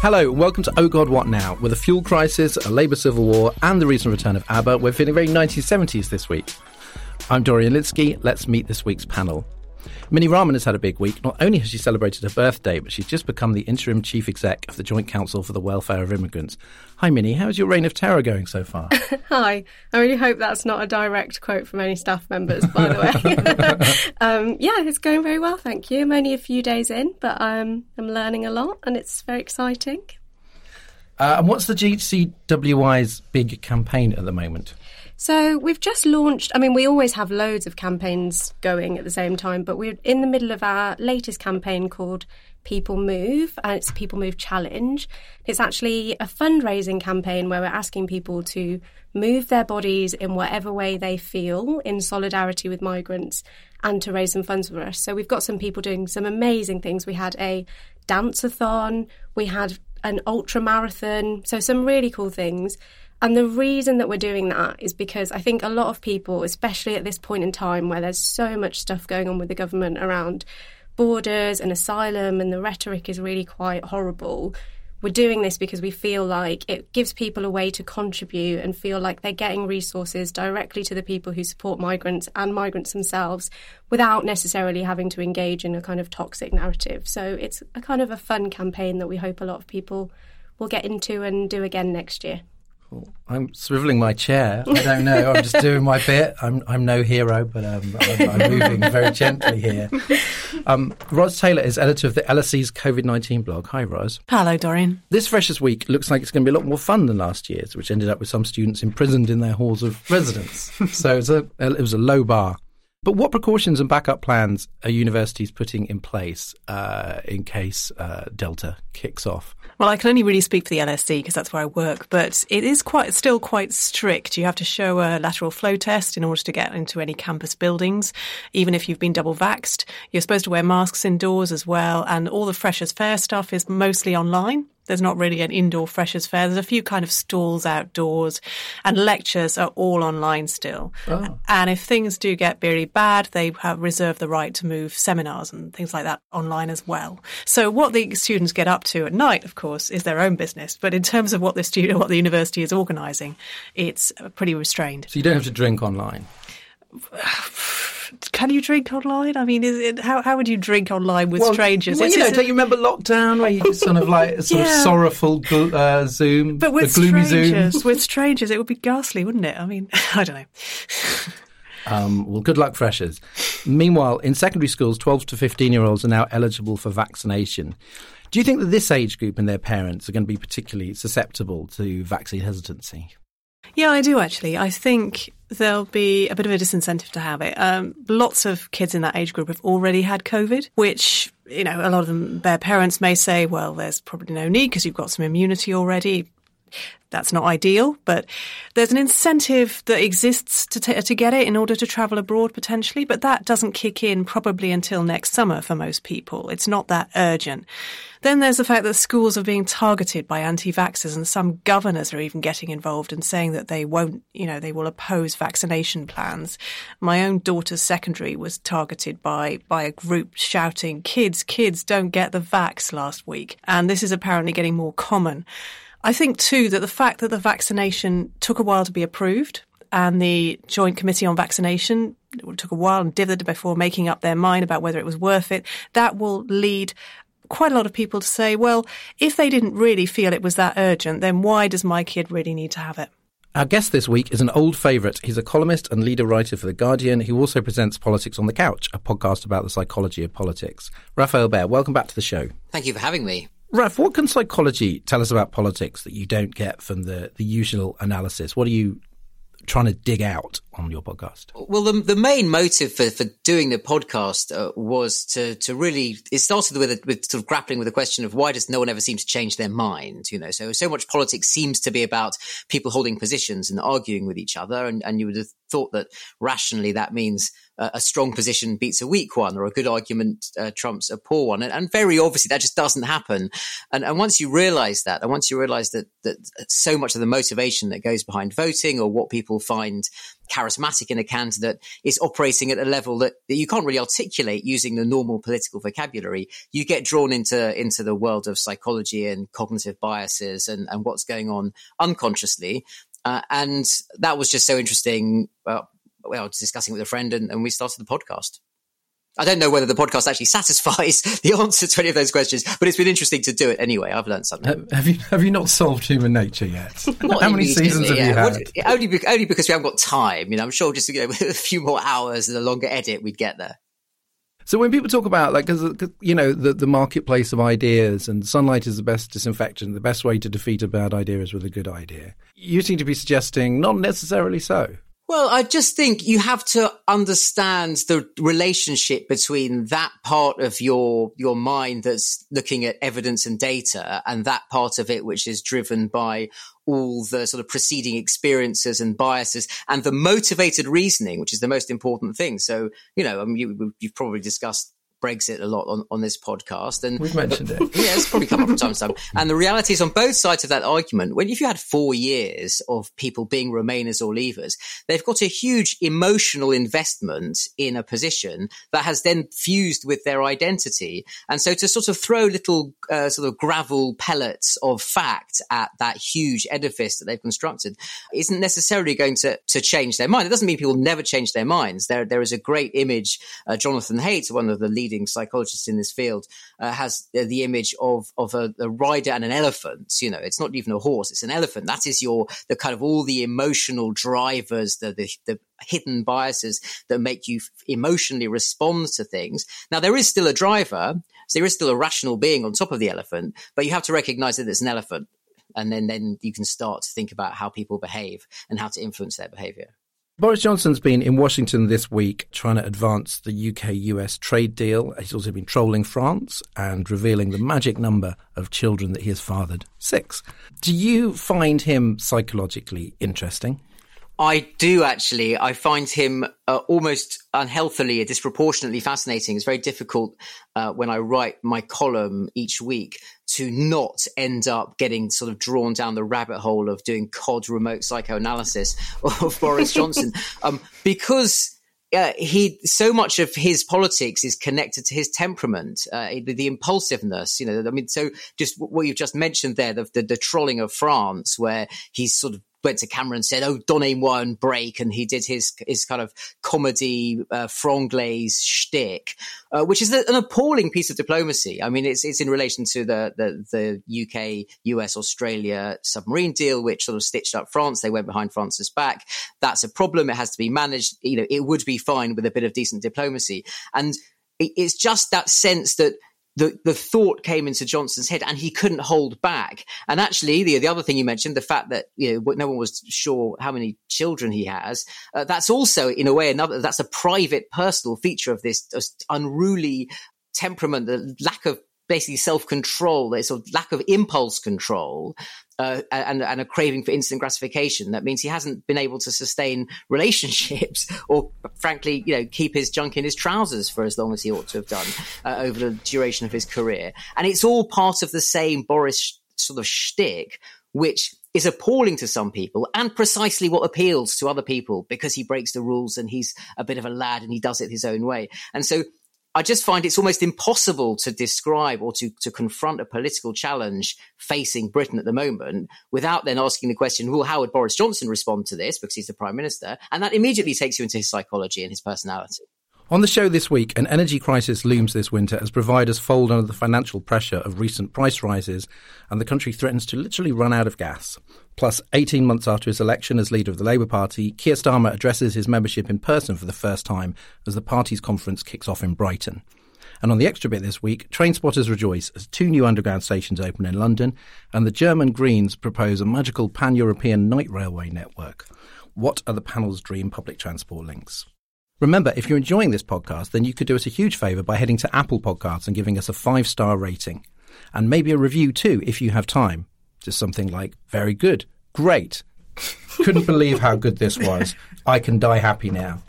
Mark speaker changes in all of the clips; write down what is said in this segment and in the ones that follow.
Speaker 1: Hello, and welcome to Oh God What Now? With a fuel crisis, a Labour civil war, and the recent return of ABBA, we're feeling very 1970s this week. I'm Dorian Lynskey. Let's meet this week's panel. Minnie Rahman has had a big week. Not only has she celebrated her birthday, but she's just become the interim chief exec of the Joint Council for the Welfare of Immigrants. Hi, Minnie. How's your reign of terror going so far?
Speaker 2: Hi. I really hope that's not a direct quote from any staff members, by the way. um, yeah, it's going very well, thank you. I'm only a few days in, but um, I'm learning a lot and it's very exciting.
Speaker 1: Uh, and what's the JCWI's big campaign at the moment?
Speaker 2: So we've just launched. I mean, we always have loads of campaigns going at the same time, but we're in the middle of our latest campaign called People Move, and it's People Move Challenge. It's actually a fundraising campaign where we're asking people to move their bodies in whatever way they feel in solidarity with migrants and to raise some funds for us. So we've got some people doing some amazing things. We had a dance-a-thon, we had an ultra marathon, so some really cool things. And the reason that we're doing that is because I think a lot of people, especially at this point in time where there's so much stuff going on with the government around borders and asylum and the rhetoric is really quite horrible, we're doing this because we feel like it gives people a way to contribute and feel like they're getting resources directly to the people who support migrants and migrants themselves without necessarily having to engage in a kind of toxic narrative. So it's a kind of a fun campaign that we hope a lot of people will get into and do again next year.
Speaker 1: I'm swiveling my chair. I don't know. I'm just doing my bit. I'm I'm no hero, but um, I'm, I'm, moving very gently here. Um, Ros Taylor is editor of the LSE's COVID 19 blog. Hi, Ros.
Speaker 3: Hello, Dorian.
Speaker 1: This Freshers Week looks like it's going to be a lot more fun than last year's, which ended up with some students imprisoned in their halls of residence. so a it was a low bar. But what precautions and backup plans are universities putting in place uh, in case uh, Delta kicks off?
Speaker 3: Well, I can only really speak for the LSE because that's where I work, but it is quite still quite strict. You have to show a lateral flow test in order to get into any campus buildings, even if you've been double vaxxed. You're supposed to wear masks indoors as well, and all the freshers' fair stuff is mostly online. There's not really an indoor freshers fair. There's a few kind of stalls outdoors and lectures are all online still. Oh. And if things do get very bad, they have reserved the right to move seminars and things like that online as well. So what the students get up to at night, of course, is their own business. But in terms of what the student, what the university is organising, it's pretty restrained.
Speaker 1: So you don't have to drink online?
Speaker 3: can you drink online? I mean, is it how how would you drink online with
Speaker 1: well,
Speaker 3: strangers?
Speaker 1: Well, you know, don't you remember lockdown where you just sort of like sort
Speaker 3: yeah.
Speaker 1: of sorrowful uh, Zoom,
Speaker 3: but with
Speaker 1: gloomy
Speaker 3: strangers,
Speaker 1: Zoom.
Speaker 3: with strangers, it would be ghastly, wouldn't it? I mean, I don't know.
Speaker 1: Um, well, good luck, freshers. Meanwhile, in secondary schools, 12 to 15 year olds are now eligible for vaccination. Do you think that this age group and their parents are going to be particularly susceptible to vaccine hesitancy?
Speaker 3: Yeah, I do actually. I think there'll be a bit of a disincentive to have it. Um, lots of kids in that age group have already had COVID, which, you know, a lot of them, their parents may say, well, there's probably no need because you've got some immunity already. That's not ideal, but there's an incentive that exists to, t- to get it in order to travel abroad potentially, but that doesn't kick in probably until next summer for most people. It's not that urgent. Then there's the fact that schools are being targeted by anti-vaxxers and some governors are even getting involved and saying that they won't, you know, they will oppose vaccination plans. My own daughter's secondary was targeted by, by a group shouting, kids, kids, don't get the vax last week. And this is apparently getting more common. I think too that the fact that the vaccination took a while to be approved and the Joint Committee on Vaccination took a while and dithered before making up their mind about whether it was worth it, that will lead quite a lot of people to say, well, if they didn't really feel it was that urgent, then why does my kid really need to have it?
Speaker 1: Our guest this week is an old favourite. He's a columnist and leader writer for The Guardian. He also presents Politics on the Couch, a podcast about the psychology of politics. Rafael Behr, welcome back to the show.
Speaker 4: Thank you for having me.
Speaker 1: Raf, what can psychology tell us about politics that you don't get from the, the usual analysis? What are you trying to dig out on your podcast?
Speaker 4: Well, the, the main motive for, for doing the podcast uh, was to to really it started with with sort of grappling with the question of why does no one ever seem to change their mind? You know, so so much politics seems to be about people holding positions and arguing with each other, and, and you would have thought that rationally that means a strong position beats a weak one or a good argument uh, trumps a poor one. And, and, very obviously that just doesn't happen. And, and once you realize that, and once you realize that, that so much of the motivation that goes behind voting or what people find charismatic in a candidate is operating at a level that, that you can't really articulate using the normal political vocabulary, you get drawn into, into the world of psychology and cognitive biases and, and what's going on unconsciously. Uh, and that was just so interesting. Well, well, I was discussing with a friend and, and we started the podcast. I don't know whether the podcast actually satisfies the answer to any of those questions, but it's been interesting to do it anyway. I've learned something.
Speaker 1: Have you have you not solved human nature yet? How many seasons have yeah. you had?
Speaker 4: Only, only because we haven't got time. You know, I'm sure just you know, with a few more hours and a longer edit, we'd get there.
Speaker 1: So when people talk about like, cause, you know, the, the marketplace of ideas and sunlight is the best disinfectant, the best way to defeat a bad idea is with a good idea. You seem to be suggesting not necessarily so.
Speaker 4: Well, I just think you have to understand the relationship between that part of your your mind that's looking at evidence and data and that part of it which is driven by all the sort of preceding experiences and biases and the motivated reasoning, which is the most important thing. So, you know, I mean, you, you've probably discussed Brexit a lot on, on this podcast. And
Speaker 1: we've mentioned it.
Speaker 4: Yeah, it's probably come up from time to time. And the reality is on both sides of that argument, when if you had four years of people being Remainers or Leavers, they've got a huge emotional investment in a position that has then fused with their identity. And so to sort of throw little uh, sort of gravel pellets of fact at that huge edifice that they've constructed isn't necessarily going to, to change their mind. It doesn't mean people never change their minds. There, there is a great image, uh, Jonathan Haidt, one of the leaders leading psychologist in this field, uh, has the image of of a, a, rider and an elephant. You know, it's not even a horse; it's an elephant. That is your the kind of all the emotional drivers, the the, the hidden biases that make you emotionally respond to things. Now, there is still a driver, so there is still a rational being on top of the elephant, but you have to recognize that it's an elephant. And then, then you can start to think about how people behave and how to influence their behavior.
Speaker 1: Boris Johnson's been in Washington this week trying to advance the UK US trade deal. He's also been trolling France and revealing the magic number of children that he has fathered six. Do you find him psychologically interesting?
Speaker 4: I do actually. I find him uh, almost unhealthily, disproportionately fascinating. It's very difficult uh, when I write my column each week to not end up getting sort of drawn down the rabbit hole of doing COD remote psychoanalysis of Boris Johnson, um, because. Uh, he so much of his politics is connected to his temperament, uh, the, the, impulsiveness. You know, I mean, so just what you've just mentioned there, the, the, the trolling of France, where he's sort of went to camera and said, "Oh, donnez-moi un break," and he did his his kind of comedy uh, franglais shtick, uh, which is an appalling piece of diplomacy. I mean, it's it's in relation to the the, the UK, US, Australia submarine deal, which sort of stitched up France. They went behind France's back. That's a problem. It has to be managed. You know, it would be fine with a bit of decent diplomacy, and it's just that sense that the, the thought came into Johnson's head and he couldn't hold back. And actually, the, the other thing you mentioned, the fact that, you know, no one was sure how many children he has, uh, that's also, in a way, another, that's a private, personal feature of this unruly temperament, the lack of basically self control, there's a lack of impulse control, uh, and, and a craving for instant gratification. That means he hasn't been able to sustain relationships or, frankly, you know, keep his junk in his trousers for as long as he ought to have done uh, over the duration of his career. And it's all part of the same Boris sort of shtick, which is appalling to some people and precisely what appeals to other people because he breaks the rules and he's a bit of a lad and he does it his own way. And so I just find it's almost impossible to describe or to, to confront a political challenge facing Britain at the moment without then asking the question, well, how would Boris Johnson respond to this? Because he's the prime minister. And that immediately takes you into his psychology and his personality.
Speaker 1: On the show this week, an energy crisis looms this winter as providers fold under the financial pressure of recent price rises, and the country threatens to literally run out of gas. Plus, 18 months after his election as leader of the Labour Party, Keir Starmer addresses his membership in person for the first time as the party's conference kicks off in Brighton. And on the extra bit this week, train spotters rejoice as two new underground stations open in London, and the German Greens propose a magical pan European night railway network. What are the panel's dream public transport links? Remember, if you're enjoying this podcast, then you could do us a huge favour by heading to Apple Podcasts and giving us a five star rating. And maybe a review too, if you have time. Just something like, very good, great. Couldn't believe how good this was. I can die happy now.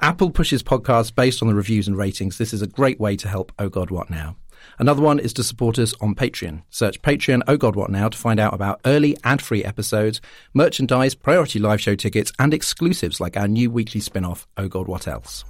Speaker 1: Apple pushes podcasts based on the reviews and ratings. This is a great way to help Oh God What Now. Another one is to support us on Patreon. Search Patreon Oh God What Now to find out about early ad-free episodes, merchandise, priority live show tickets, and exclusives like our new weekly spin-off Oh God What Else.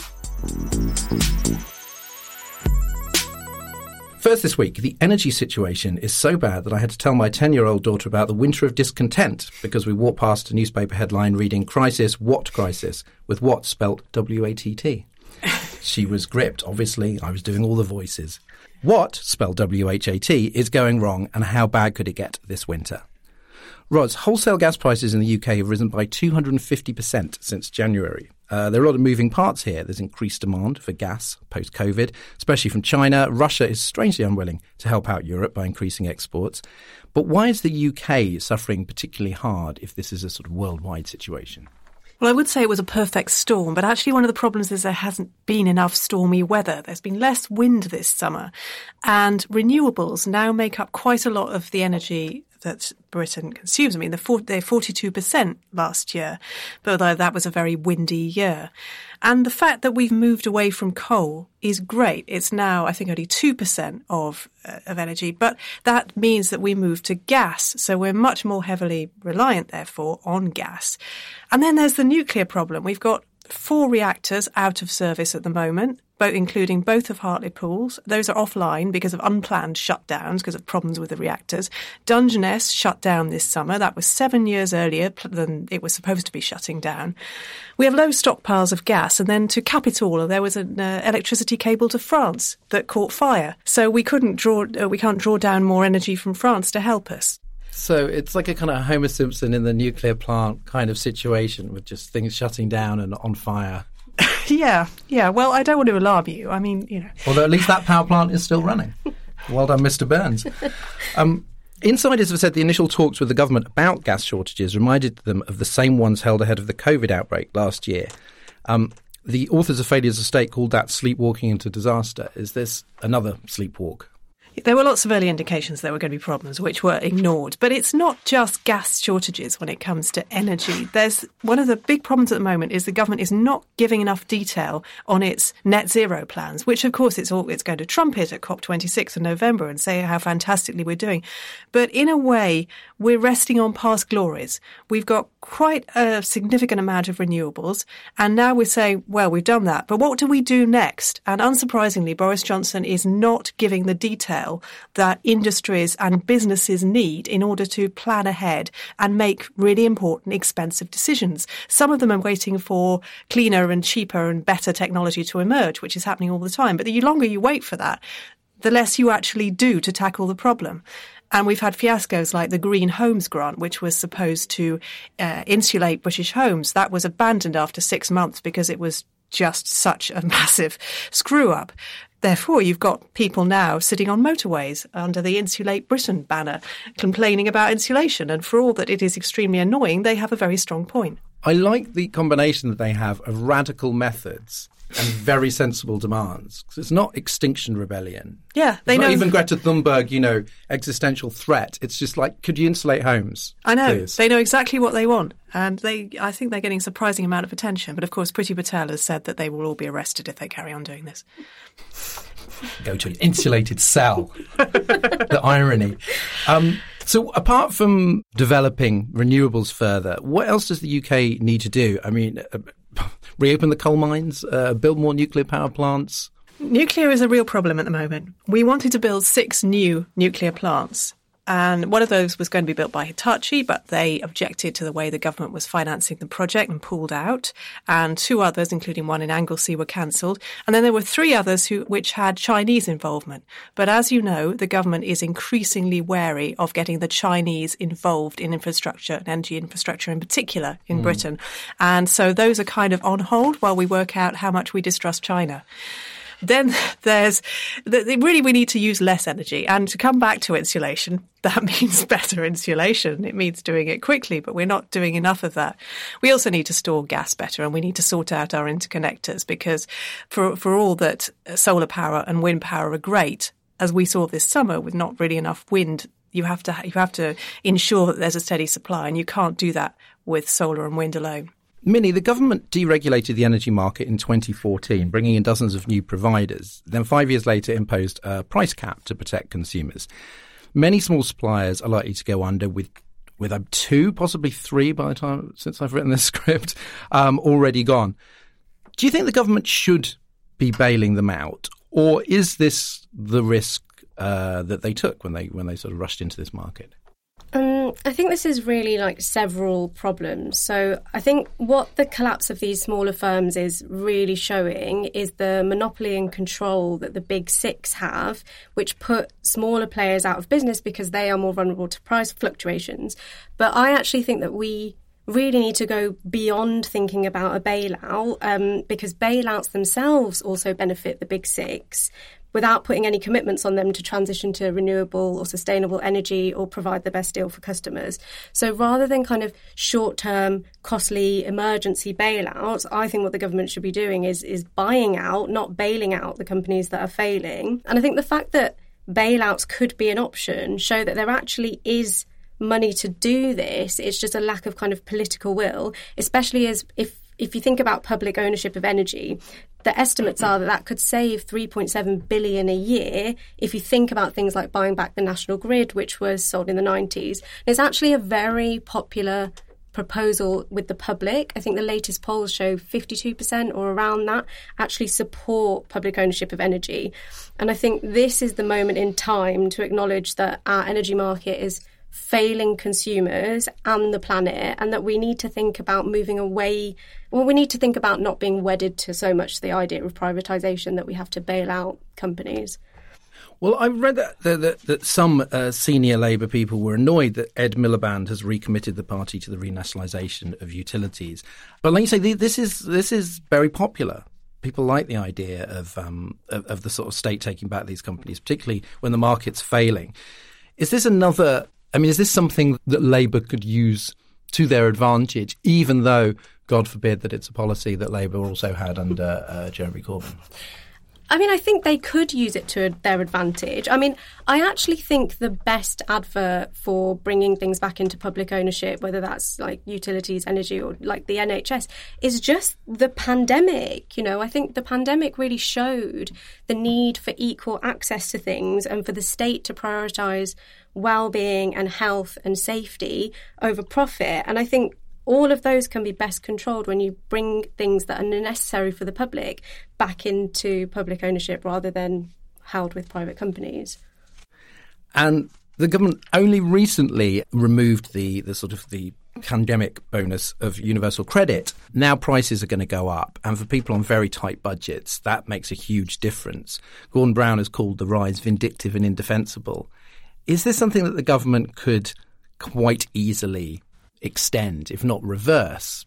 Speaker 1: First this week, the energy situation is so bad that I had to tell my 10 year old daughter about the winter of discontent because we walked past a newspaper headline reading Crisis, What Crisis, with what spelt W A T T. She was gripped, obviously. I was doing all the voices. What, spelled W H A T, is going wrong and how bad could it get this winter? Ros, wholesale gas prices in the UK have risen by 250% since January. Uh, there are a lot of moving parts here. There's increased demand for gas post COVID, especially from China. Russia is strangely unwilling to help out Europe by increasing exports. But why is the UK suffering particularly hard if this is a sort of worldwide situation?
Speaker 3: Well, I would say it was a perfect storm, but actually one of the problems is there hasn't been enough stormy weather. There's been less wind this summer, and renewables now make up quite a lot of the energy that Britain consumes. I mean, they're 42% last year, but that was a very windy year. And the fact that we've moved away from coal is great. It's now, I think, only 2% of, uh, of energy, but that means that we move to gas. So we're much more heavily reliant, therefore, on gas. And then there's the nuclear problem. We've got four reactors out of service at the moment both including both of Hartlepool's. Those are offline because of unplanned shutdowns because of problems with the reactors. Dungeness shut down this summer. That was seven years earlier than it was supposed to be shutting down. We have low stockpiles of gas, and then to cap it all, there was an uh, electricity cable to France that caught fire. So we couldn't draw, uh, we can't draw down more energy from France to help us.
Speaker 1: So it's like a kind of Homer Simpson in the nuclear plant kind of situation with just things shutting down and on fire.
Speaker 3: yeah, yeah. Well, I don't want to alarm you. I mean, you know.
Speaker 1: Although at least that power plant is still running. well done, Mr. Burns. Um, Insiders have said the initial talks with the government about gas shortages reminded them of the same ones held ahead of the COVID outbreak last year. Um, the authors of Failures of State called that sleepwalking into disaster. Is this another sleepwalk?
Speaker 3: There were lots of early indications there were going to be problems, which were ignored. But it's not just gas shortages when it comes to energy. There's one of the big problems at the moment is the government is not giving enough detail on its net zero plans, which of course it's all it's going to trumpet at COP26 in November and say how fantastically we're doing. But in a way, we're resting on past glories. We've got quite a significant amount of renewables, and now we're saying, well, we've done that, but what do we do next? And unsurprisingly, Boris Johnson is not giving the detail that industries and businesses need in order to plan ahead and make really important, expensive decisions. Some of them are waiting for cleaner and cheaper and better technology to emerge, which is happening all the time. But the longer you wait for that, the less you actually do to tackle the problem. And we've had fiascos like the Green Homes Grant, which was supposed to uh, insulate British homes. That was abandoned after six months because it was just such a massive screw up. Therefore, you've got people now sitting on motorways under the Insulate Britain banner complaining about insulation. And for all that it is extremely annoying, they have a very strong point.
Speaker 1: I like the combination that they have of radical methods and very sensible demands. It's not extinction rebellion.
Speaker 3: Yeah,
Speaker 1: they it's know. even Greta Thunberg, you know, existential threat. It's just like, could you insulate homes?
Speaker 3: I know.
Speaker 1: Please?
Speaker 3: They know exactly what they want. And they, I think they're getting a surprising amount of attention. But of course, Priti Patel has said that they will all be arrested if they carry on doing this.
Speaker 1: Go to an insulated cell. the irony. Um, so, apart from developing renewables further, what else does the UK need to do? I mean, uh, reopen the coal mines, uh, build more nuclear power plants?
Speaker 3: Nuclear is a real problem at the moment. We wanted to build six new nuclear plants and one of those was going to be built by Hitachi, but they objected to the way the government was financing the project and pulled out. And two others, including one in Anglesey, were cancelled. And then there were three others who, which had Chinese involvement. But as you know, the government is increasingly wary of getting the Chinese involved in infrastructure and energy infrastructure in particular in mm. Britain. And so those are kind of on hold while we work out how much we distrust China. Then there's really we need to use less energy. And to come back to insulation, that means better insulation. It means doing it quickly, but we're not doing enough of that. We also need to store gas better and we need to sort out our interconnectors because for, for all that uh, solar power and wind power are great, as we saw this summer with not really enough wind you have to you have to ensure that there's a steady supply, and you can't do that with solar and wind alone.
Speaker 1: Minnie, the government deregulated the energy market in 2014, bringing in dozens of new providers. Then, five years later, imposed a price cap to protect consumers. Many small suppliers are likely to go under with with two, possibly three by the time since I've written this script, um, already gone. Do you think the government should be bailing them out, or is this the risk uh, that they took when they when they sort of rushed into this market?
Speaker 2: I think this is really like several problems. So I think what the collapse of these smaller firms is really showing is the monopoly and control that the big six have, which put smaller players out of business because they are more vulnerable to price fluctuations. But I actually think that we really need to go beyond thinking about a bailout um, because bailouts themselves also benefit the big six without putting any commitments on them to transition to renewable or sustainable energy or provide the best deal for customers. So rather than kind of short term, costly emergency bailouts, I think what the government should be doing is, is buying out, not bailing out the companies that are failing. And I think the fact that bailouts could be an option show that there actually is money to do this. It's just a lack of kind of political will, especially as if if you think about public ownership of energy, the estimates are that that could save 3.7 billion a year if you think about things like buying back the national grid, which was sold in the 90s. It's actually a very popular proposal with the public. I think the latest polls show 52% or around that actually support public ownership of energy. And I think this is the moment in time to acknowledge that our energy market is failing consumers and the planet, and that we need to think about moving away. Well, we need to think about not being wedded to so much the idea of privatisation that we have to bail out companies.
Speaker 1: Well, I read that, that, that some uh, senior Labour people were annoyed that Ed Miliband has recommitted the party to the renationalisation of utilities. But like you say, this is this is very popular. People like the idea of, um, of, of the sort of state taking back these companies, particularly when the market's failing. Is this another I mean, is this something that Labour could use to their advantage, even though, God forbid, that it's a policy that Labour also had under uh, Jeremy Corbyn?
Speaker 2: I mean, I think they could use it to their advantage. I mean, I actually think the best advert for bringing things back into public ownership, whether that's like utilities, energy, or like the NHS, is just the pandemic. You know, I think the pandemic really showed the need for equal access to things and for the state to prioritise well-being and health and safety over profit. And I think all of those can be best controlled when you bring things that are necessary for the public back into public ownership rather than held with private companies.
Speaker 1: And the government only recently removed the, the sort of the pandemic bonus of universal credit. Now prices are going to go up, and for people on very tight budgets, that makes a huge difference. Gordon Brown has called the rise vindictive and indefensible. Is this something that the government could quite easily extend, if not reverse,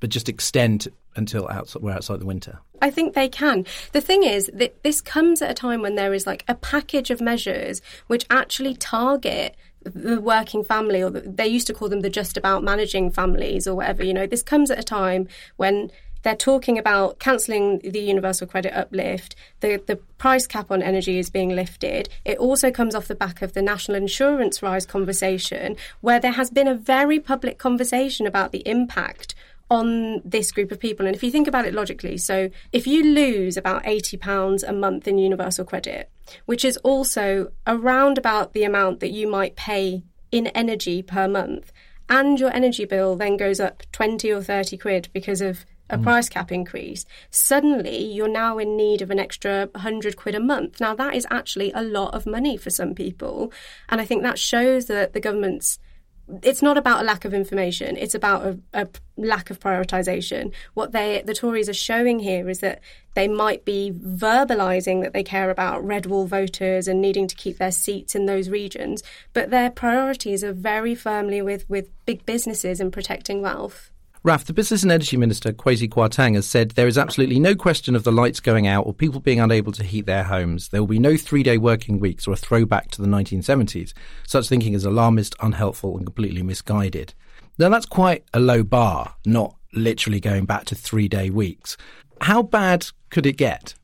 Speaker 1: but just extend until outside, we're outside the winter?
Speaker 2: I think they can. The thing is that this comes at a time when there is like a package of measures which actually target the working family, or the, they used to call them the just about managing families or whatever. You know, this comes at a time when they're talking about cancelling the universal credit uplift. The, the price cap on energy is being lifted. It also comes off the back of the national insurance rise conversation, where there has been a very public conversation about the impact on this group of people. And if you think about it logically, so if you lose about £80 a month in universal credit, which is also around about the amount that you might pay in energy per month, and your energy bill then goes up 20 or 30 quid because of a mm. price cap increase, suddenly you're now in need of an extra 100 quid a month. Now, that is actually a lot of money for some people. And I think that shows that the government's it's not about a lack of information. It's about a, a, lack of prioritization. What they, the Tories are showing here is that they might be verbalizing that they care about red wall voters and needing to keep their seats in those regions, but their priorities are very firmly with, with big businesses and protecting wealth.
Speaker 1: Raf, the Business and Energy Minister, Kwasi Kwarteng, has said there is absolutely no question of the lights going out or people being unable to heat their homes. There will be no three day working weeks or a throwback to the 1970s. Such thinking is alarmist, unhelpful, and completely misguided. Now, that's quite a low bar, not literally going back to three day weeks. How bad could it get?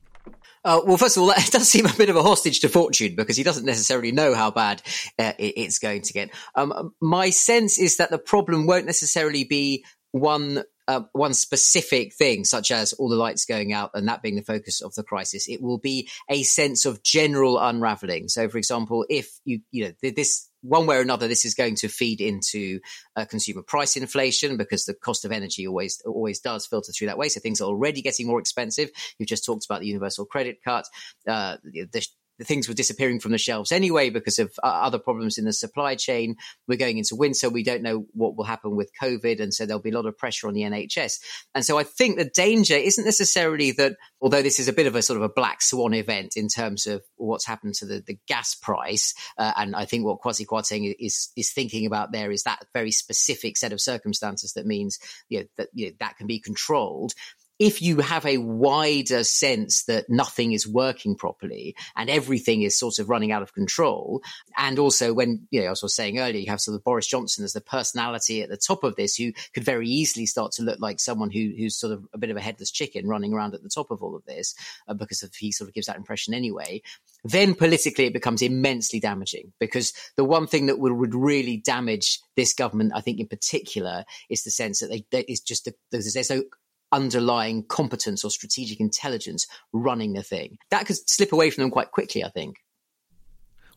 Speaker 4: Uh, well, first of all, that does seem a bit of a hostage to fortune because he doesn't necessarily know how bad uh, it's going to get. Um, my sense is that the problem won't necessarily be one uh, one specific thing, such as all the lights going out and that being the focus of the crisis. It will be a sense of general unraveling. So, for example, if you you know this one way or another, this is going to feed into uh, consumer price inflation because the cost of energy always always does filter through that way. So things are already getting more expensive. You've just talked about the universal credit cut. Uh, the, the things were disappearing from the shelves anyway because of uh, other problems in the supply chain. We're going into winter. We don't know what will happen with COVID. And so there'll be a lot of pressure on the NHS. And so I think the danger isn't necessarily that, although this is a bit of a sort of a black swan event in terms of what's happened to the, the gas price. Uh, and I think what Kwasi Kwarteng is, is thinking about there is that very specific set of circumstances that means you know, that you know, that can be controlled if you have a wider sense that nothing is working properly and everything is sort of running out of control, and also when, you know, as I was saying earlier, you have sort of Boris Johnson as the personality at the top of this who could very easily start to look like someone who, who's sort of a bit of a headless chicken running around at the top of all of this uh, because of, he sort of gives that impression anyway. Then politically it becomes immensely damaging because the one thing that would, would really damage this government, I think in particular, is the sense that they, is just the, there's, there's no underlying competence or strategic intelligence running the thing. That could slip away from them quite quickly, I think.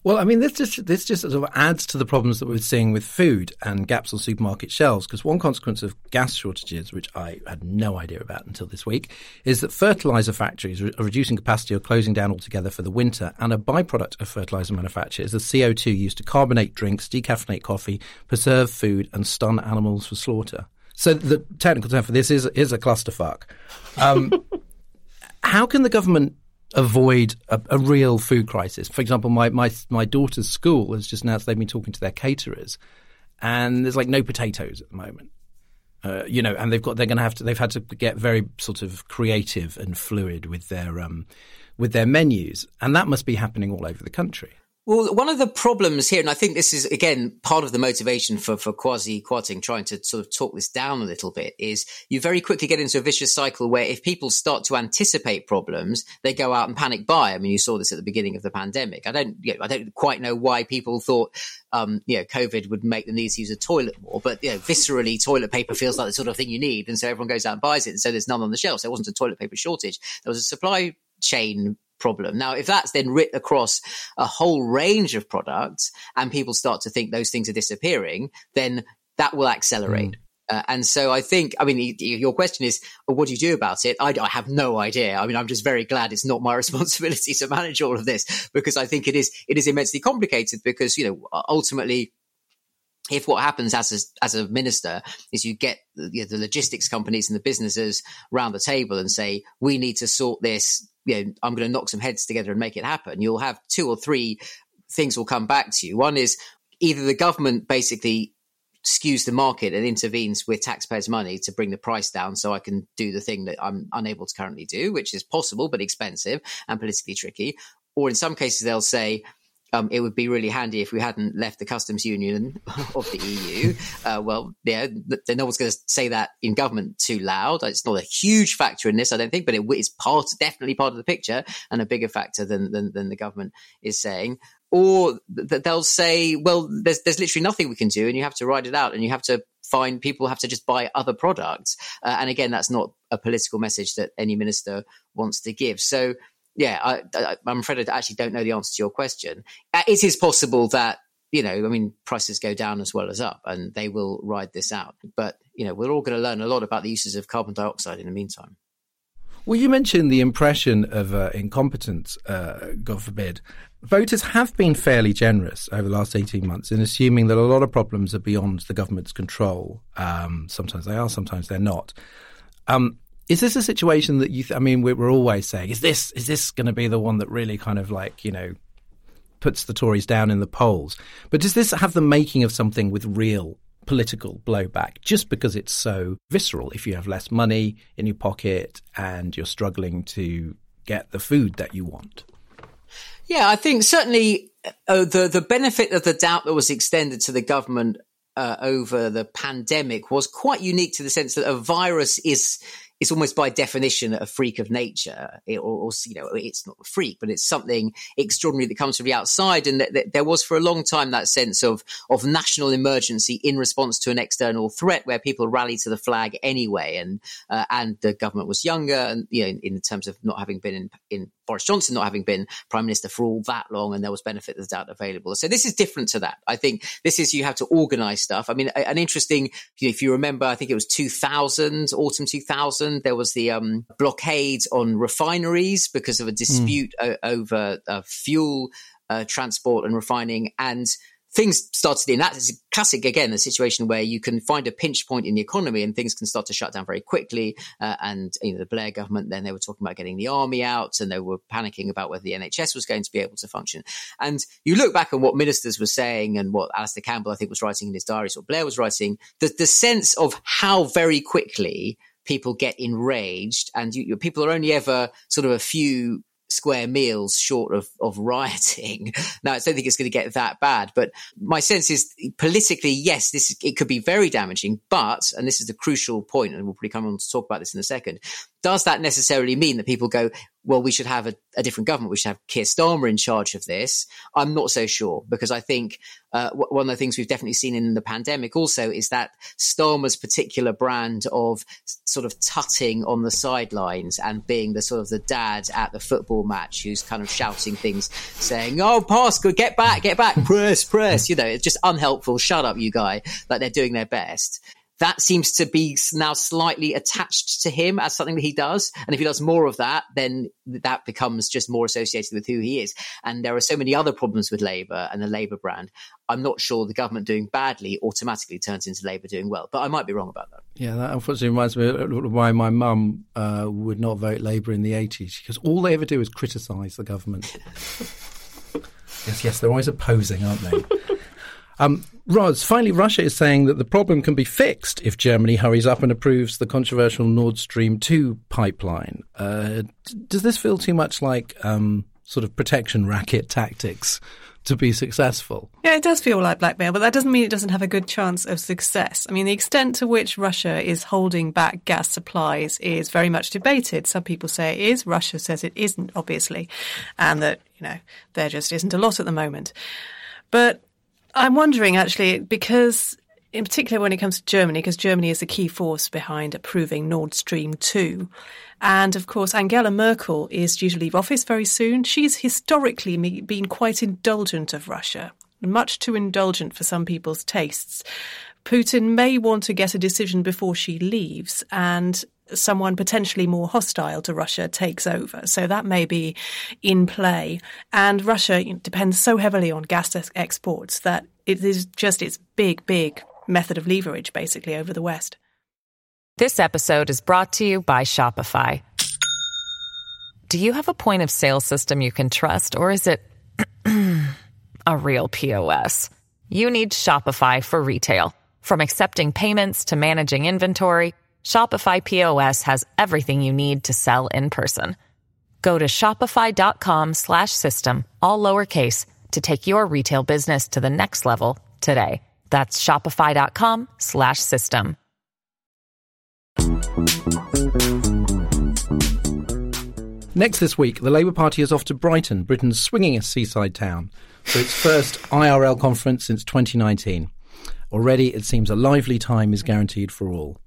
Speaker 1: Well, I mean, this just this just sort of adds to the problems that we're seeing with food and gaps on supermarket shelves. Because one consequence of gas shortages, which I had no idea about until this week, is that fertilizer factories are reducing capacity or closing down altogether for the winter. And a byproduct of fertilizer manufacture is the CO2 used to carbonate drinks, decaffeinate coffee, preserve food, and stun animals for slaughter. So the technical term for this is is a clusterfuck. Um, how can the government avoid a, a, real food crisis? For example, my, my my daughter's school has just announced they've been talking to their caterers, and there's like no potatoes at the moment. Uh, you know, and they've got they're going to have to they've had to get very sort of creative and fluid with their um, with their menus, and that must be happening all over the country.
Speaker 4: Well, one of the problems here, and I think this is again part of the motivation for for Kwasi Kwarteng trying to sort of talk this down a little bit, is you very quickly get into a vicious cycle where if people start to anticipate problems, they go out and panic buy. I mean, you saw this at the beginning of the pandemic. I don't, you know, I don't quite know why people thought, um, you know, COVID would make them need to use a toilet more, but you know, viscerally, toilet paper feels like the sort of thing you need, and so everyone goes out and buys it, and so there's none on the shelves. There wasn't a toilet paper shortage. There was a supply chain problem. Now, if that's then writ across a whole range of products and people start to think those things are disappearing, then that will accelerate. Mm. Uh, and so I think, I mean, your question is, well, what do you do about it? I, I, have no idea. I mean, I'm just very glad it's not my responsibility to manage all of this because I think it is, it is immensely complicated because, you know, ultimately, if what happens as a, as a minister is you get you know, the logistics companies and the businesses round the table and say, we need to sort this you know, I'm going to knock some heads together and make it happen. You'll have two or three things will come back to you. One is either the government basically skews the market and intervenes with taxpayers' money to bring the price down so I can do the thing that I'm unable to currently do, which is possible but expensive and politically tricky. Or in some cases, they'll say, um, it would be really handy if we hadn't left the customs union of the EU. Uh, well, yeah, no one's going to say that in government too loud. It's not a huge factor in this, I don't think, but it is part, definitely part of the picture and a bigger factor than than, than the government is saying. Or that they'll say, well, there's there's literally nothing we can do, and you have to ride it out, and you have to find people have to just buy other products. Uh, and again, that's not a political message that any minister wants to give. So yeah, I, am afraid I actually don't know the answer to your question. Uh, it is possible that you know, I mean, prices go down as well as up, and they will ride this out. But you know, we're all going to learn a lot about the uses of carbon dioxide in the meantime.
Speaker 1: Well, you mentioned the impression of uh, incompetence, uh, God forbid. Voters have been fairly generous over the last 18 months in assuming that a lot of problems are beyond the government's control. Um, sometimes they are, sometimes they're not. Um, is this a situation that you? Th- I mean, we're, always saying, is this is this going to be the one that really kind of like you know puts the Tories down in the polls? But does this have the making of something with real political blowback just because it's so visceral. If you have less money in your pocket and you're struggling to get the food that you want.
Speaker 4: Yeah, I think certainly uh, the the benefit of the doubt that was extended to the government uh, over the pandemic was quite unique to the sense that a virus is it's almost by definition a freak of nature, it, or, or, you know, it's not a freak, but it's something extraordinary that comes from the outside. And that, that there was for a long time that sense of of national emergency in response to an external threat, where people rally to the flag anyway. And uh, and the government was younger, and you know, in, in terms of not having been in, in Boris Johnson not having been prime minister for all that long, and there was benefit of the doubt available. So this is different to that. I think this is you have to organise stuff. I mean, an interesting, if you remember, I think it was 2000, autumn 2000. There was the um, blockade on refineries because of a dispute mm. o- over uh, fuel uh, transport and refining, and things started in that is a classic again a situation where you can find a pinch point in the economy and things can start to shut down very quickly. Uh, and you know the blair government then they were talking about getting the army out and they were panicking about whether the nhs was going to be able to function. And you look back on what ministers were saying and what alastair campbell i think was writing in his diaries what blair was writing the, the sense of how very quickly people get enraged and you, people are only ever sort of a few square meals short of, of rioting. now, I don't think it's going to get that bad, but my sense is politically, yes, this it could be very damaging. But, and this is the crucial point, and we'll probably come on to talk about this in a second does that necessarily mean that people go, well, we should have a, a, different government. We should have Keir Starmer in charge of this. I'm not so sure because I think uh, w- one of the things we've definitely seen in the pandemic also is that Starmer's particular brand of sort of tutting on the sidelines and being the sort of the dad at the football match who's kind of shouting things, saying, "Oh, pass, get back, get back, press, press." You know, it's just unhelpful. Shut up, you guy. Like they're doing their best that seems to be now slightly attached to him as something that he does. And if he does more of that, then that becomes just more associated with who he is. And there are so many other problems with Labour and the Labour brand. I'm not sure the government doing badly automatically turns into Labour doing well, but I might be wrong about that.
Speaker 1: Yeah, that unfortunately reminds me of why my mum uh, would not vote Labour in the 80s because all they ever do is criticise the government. yes, yes, they're always opposing, aren't they? Um, Ros, finally, Russia is saying that the problem can be fixed if Germany hurries up and approves the controversial Nord Stream 2 pipeline. Uh, does this feel too much like um, sort of protection racket tactics to be successful?
Speaker 3: Yeah, it does feel like blackmail, but that doesn't mean it doesn't have a good chance of success. I mean, the extent to which Russia is holding back gas supplies is very much debated. Some people say it is. Russia says it isn't, obviously, and that, you know, there just isn't a lot at the moment. But I'm wondering actually, because in particular when it comes to Germany, because Germany is the key force behind approving Nord Stream 2. And of course, Angela Merkel is due to leave office very soon. She's historically been quite indulgent of Russia, much too indulgent for some people's tastes. Putin may want to get a decision before she leaves, and someone potentially more hostile to Russia takes over. So that may be in play. And Russia depends so heavily on gas exports that it is just its big, big method of leverage basically over the West.
Speaker 5: This episode is brought to you by Shopify. Do you have a point of sale system you can trust, or is it a real POS? You need Shopify for retail. From accepting payments to managing inventory, Shopify POS has everything you need to sell in person. Go to shopify.com slash system, all lowercase, to take your retail business to the next level today. That's shopify.com slash system.
Speaker 1: Next this week, the Labour Party is off to Brighton, Britain's swingingest seaside town, for its first IRL conference since 2019. Already, it seems a lively time is guaranteed for all.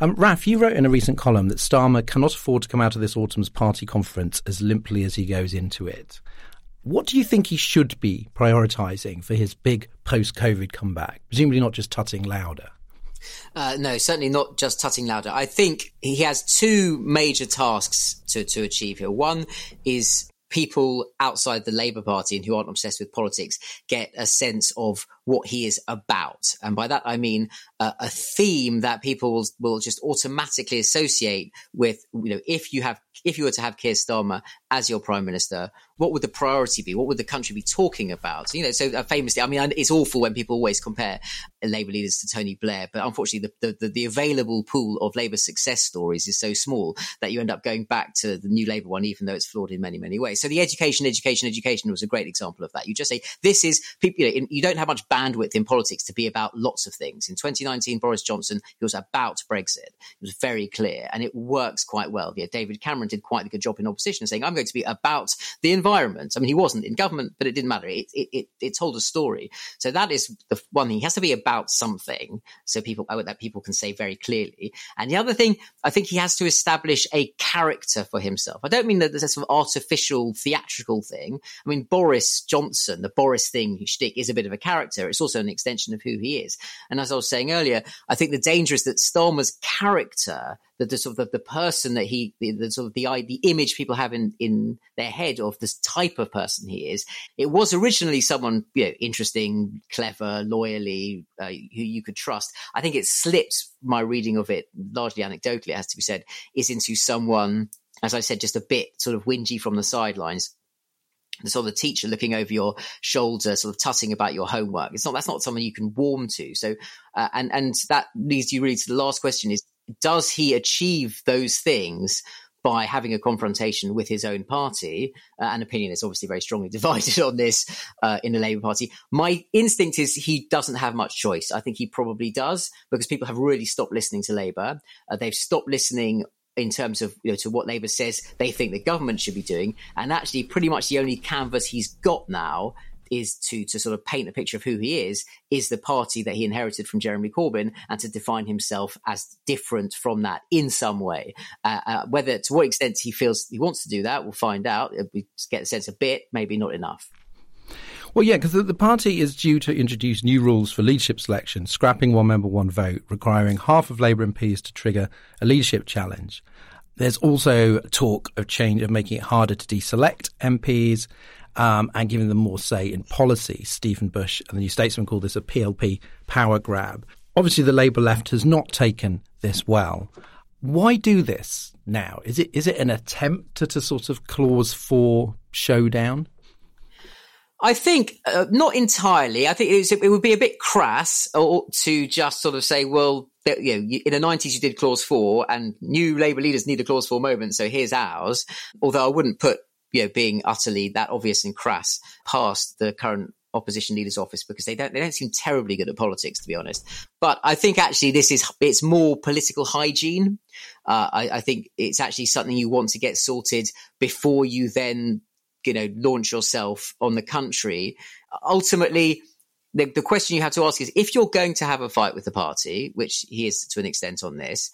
Speaker 1: Um, Raf, you wrote in a recent column that Starmer cannot afford to come out of this autumn's party conference as limply as he goes into it. What do you think he should be prioritising for his big post COVID comeback? Presumably not just tutting louder.
Speaker 4: Uh, no, certainly not just tutting louder. I think he has two major tasks to, to achieve here. One is people outside the Labour Party and who aren't obsessed with politics get a sense of what he is about. And by that, I mean uh, a theme that people will, will just automatically associate with, you know, if you have, if you were to have Keir Starmer as your prime minister, what would the priority be? What would the country be talking about? You know, so uh, famously, I mean, it's awful when people always compare Labour leaders to Tony Blair, but unfortunately, the, the, the available pool of Labour success stories is so small that you end up going back to the new Labour one, even though it's flawed in many, many ways. So the education, education, education was a great example of that. You just say, this is people, you, know, you don't have much bandwidth in politics to be about lots of things. In 2019, Boris Johnson, he was about Brexit. It was very clear and it works quite well. Yeah, David Cameron did quite a good job in opposition saying, I'm going to be about the environment. I mean, he wasn't in government, but it didn't matter. It, it, it, it told a story. So that is the one thing. He has to be about something so people oh, that people can say very clearly. And the other thing, I think he has to establish a character for himself. I don't mean that there's a sort of artificial theatrical thing. I mean, Boris Johnson, the Boris thing shtick is a bit of a character. It's also an extension of who he is. And as I was saying earlier, I think the danger is that Starmer's character the, the sort of the, the, person that he, the, the, sort of the the image people have in in their head of this type of person he is. It was originally someone you know interesting, clever, loyally uh, who you could trust. I think it slipped my reading of it largely anecdotally, it has to be said, is into someone. As I said, just a bit sort of whingy from the sidelines, sort of the teacher looking over your shoulder, sort of tutting about your homework. It's not that's not someone you can warm to. So, uh, and and that leads you really to the last question: is does he achieve those things by having a confrontation with his own party? Uh, and opinion is obviously very strongly divided on this uh, in the Labour Party. My instinct is he doesn't have much choice. I think he probably does because people have really stopped listening to Labour. Uh, they've stopped listening in terms of you know to what Labour says they think the government should be doing, and actually pretty much the only canvas he's got now is to to sort of paint a picture of who he is is the party that he inherited from Jeremy Corbyn and to define himself as different from that in some way. Uh, uh, whether to what extent he feels he wants to do that, we'll find out. We get a sense a bit, maybe not enough.
Speaker 1: Well, yeah, because the, party is due to introduce new rules for leadership selection, scrapping one member, one vote, requiring half of Labour MPs to trigger a leadership challenge. There's also talk of change of making it harder to deselect MPs um, and giving them more say in policy. Stephen Bush and the New Statesman call this a PLP power grab. Obviously, the Labour left has not taken this well. Why do this now? Is it is it an attempt to, to sort of clause four showdown?
Speaker 4: I think uh, not entirely. I think it, was, it, would be a bit crass or, to just sort of say, well, you know, in the nineties you did clause four, and new Labour leaders need a clause four moment, so here's ours. Although I wouldn't put you know, being utterly that obvious and crass past the current opposition leader's office because they don't they don't seem terribly good at politics to be honest. But I think actually this is it's more political hygiene. Uh, I, I, think it's actually something you want to get sorted before you then you know launch yourself on the country. Ultimately. The, the question you have to ask is if you're going to have a fight with the party, which he is to an extent on this,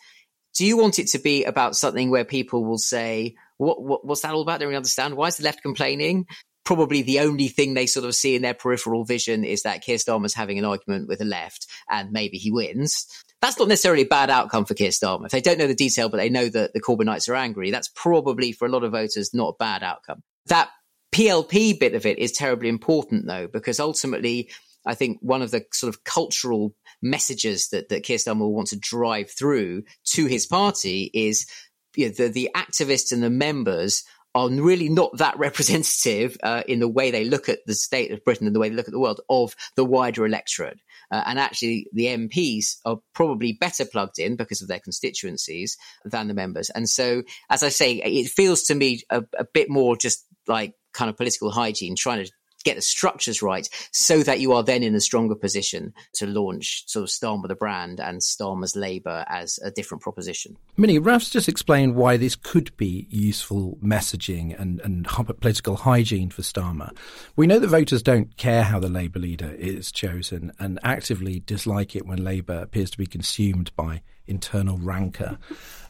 Speaker 4: do you want it to be about something where people will say, what, what what's that all about? They don't understand. Why is the left complaining? Probably the only thing they sort of see in their peripheral vision is that Keir Starmer's having an argument with the left and maybe he wins. That's not necessarily a bad outcome for Keir Starmer. If they don't know the detail, but they know that the Corbynites are angry, that's probably for a lot of voters not a bad outcome. That PLP bit of it is terribly important though, because ultimately I think one of the sort of cultural messages that, that Keir Starmer will want to drive through to his party is you know, the, the activists and the members are really not that representative uh, in the way they look at the state of Britain and the way they look at the world of the wider electorate. Uh, and actually, the MPs are probably better plugged in because of their constituencies than the members. And so, as I say, it feels to me a, a bit more just like kind of political hygiene, trying to get the structures right so that you are then in a stronger position to launch sort of Starmer the brand and Starmer's Labour as a different proposition.
Speaker 1: Minnie, Ralph's just explained why this could be useful messaging and, and political hygiene for Starmer. We know that voters don't care how the Labour leader is chosen and actively dislike it when Labour appears to be consumed by internal rancour.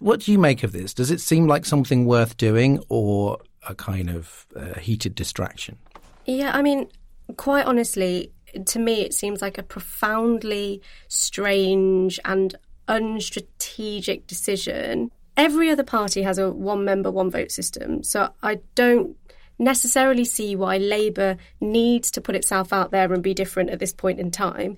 Speaker 1: What do you make of this? Does it seem like something worth doing or a kind of uh, heated distraction?
Speaker 2: Yeah, I mean, quite honestly, to me, it seems like a profoundly strange and unstrategic decision. Every other party has a one member, one vote system. So I don't necessarily see why Labour needs to put itself out there and be different at this point in time.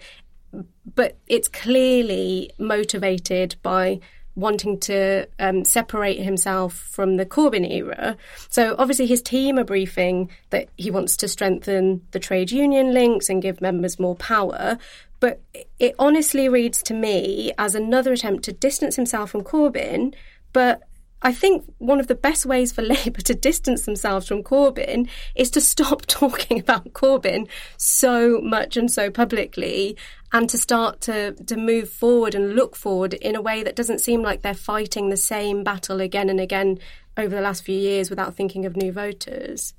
Speaker 2: But it's clearly motivated by wanting to um, separate himself from the Corbyn era. So obviously his team are briefing that he wants to strengthen the trade union links and give members more power. But it honestly reads to me as another attempt to distance himself from Corbyn, but I think one of the best ways for Labour to distance themselves from Corbyn is to stop talking about Corbyn so much and so publicly and to start to, to move forward and look forward in a way that doesn't seem like they're fighting the same battle again and again over the last few years without thinking of new voters.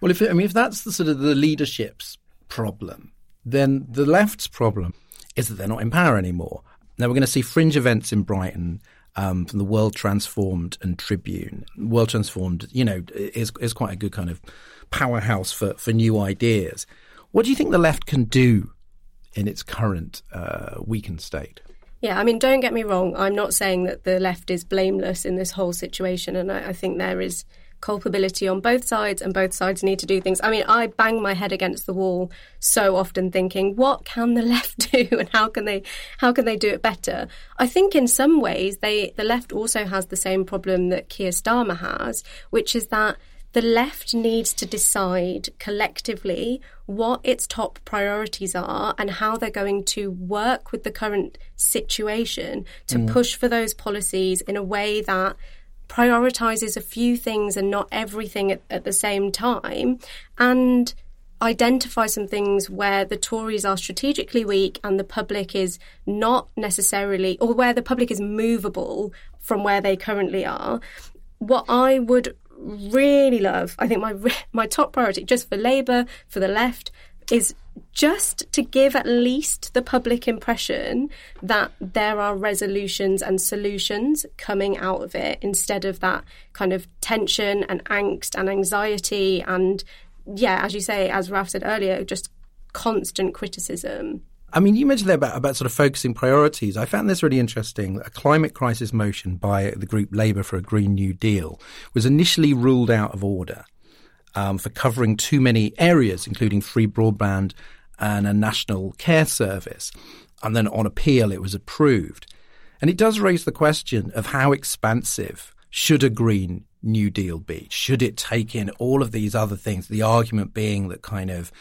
Speaker 1: Well, if I mean, if that's the sort of the leadership's problem, then the left's problem is that they're not in power anymore. Now we're going to see fringe events in Brighton um, from the World Transformed and Tribune. World Transformed, you know, is is quite a good kind of powerhouse for for new ideas. What do you think the left can do in its current uh, weakened state?
Speaker 2: Yeah, I mean, don't get me wrong. I'm not saying that the left is blameless in this whole situation, and I, I think there is culpability on both sides and both sides need to do things. I mean, I bang my head against the wall so often thinking, what can the left do and how can they how can they do it better? I think in some ways they the left also has the same problem that Keir Starmer has, which is that the left needs to decide collectively what its top priorities are and how they're going to work with the current situation to mm. push for those policies in a way that prioritizes a few things and not everything at, at the same time, and identify some things where the Tories are strategically weak and the public is not necessarily, or where the public is movable from where they currently are. What I would really love, I think my my top priority, just for Labour, for the left, is just to give at least the public impression that there are resolutions and solutions coming out of it instead of that kind of tension and angst and anxiety and yeah as you say as Ralph said earlier just constant criticism
Speaker 1: I mean, you mentioned there about, about sort of focusing priorities. I found this really interesting. A climate crisis motion by the group Labour for a Green New Deal was initially ruled out of order um, for covering too many areas, including free broadband and a national care service. And then on appeal, it was approved. And it does raise the question of how expansive should a Green New Deal be? Should it take in all of these other things? The argument being that kind of,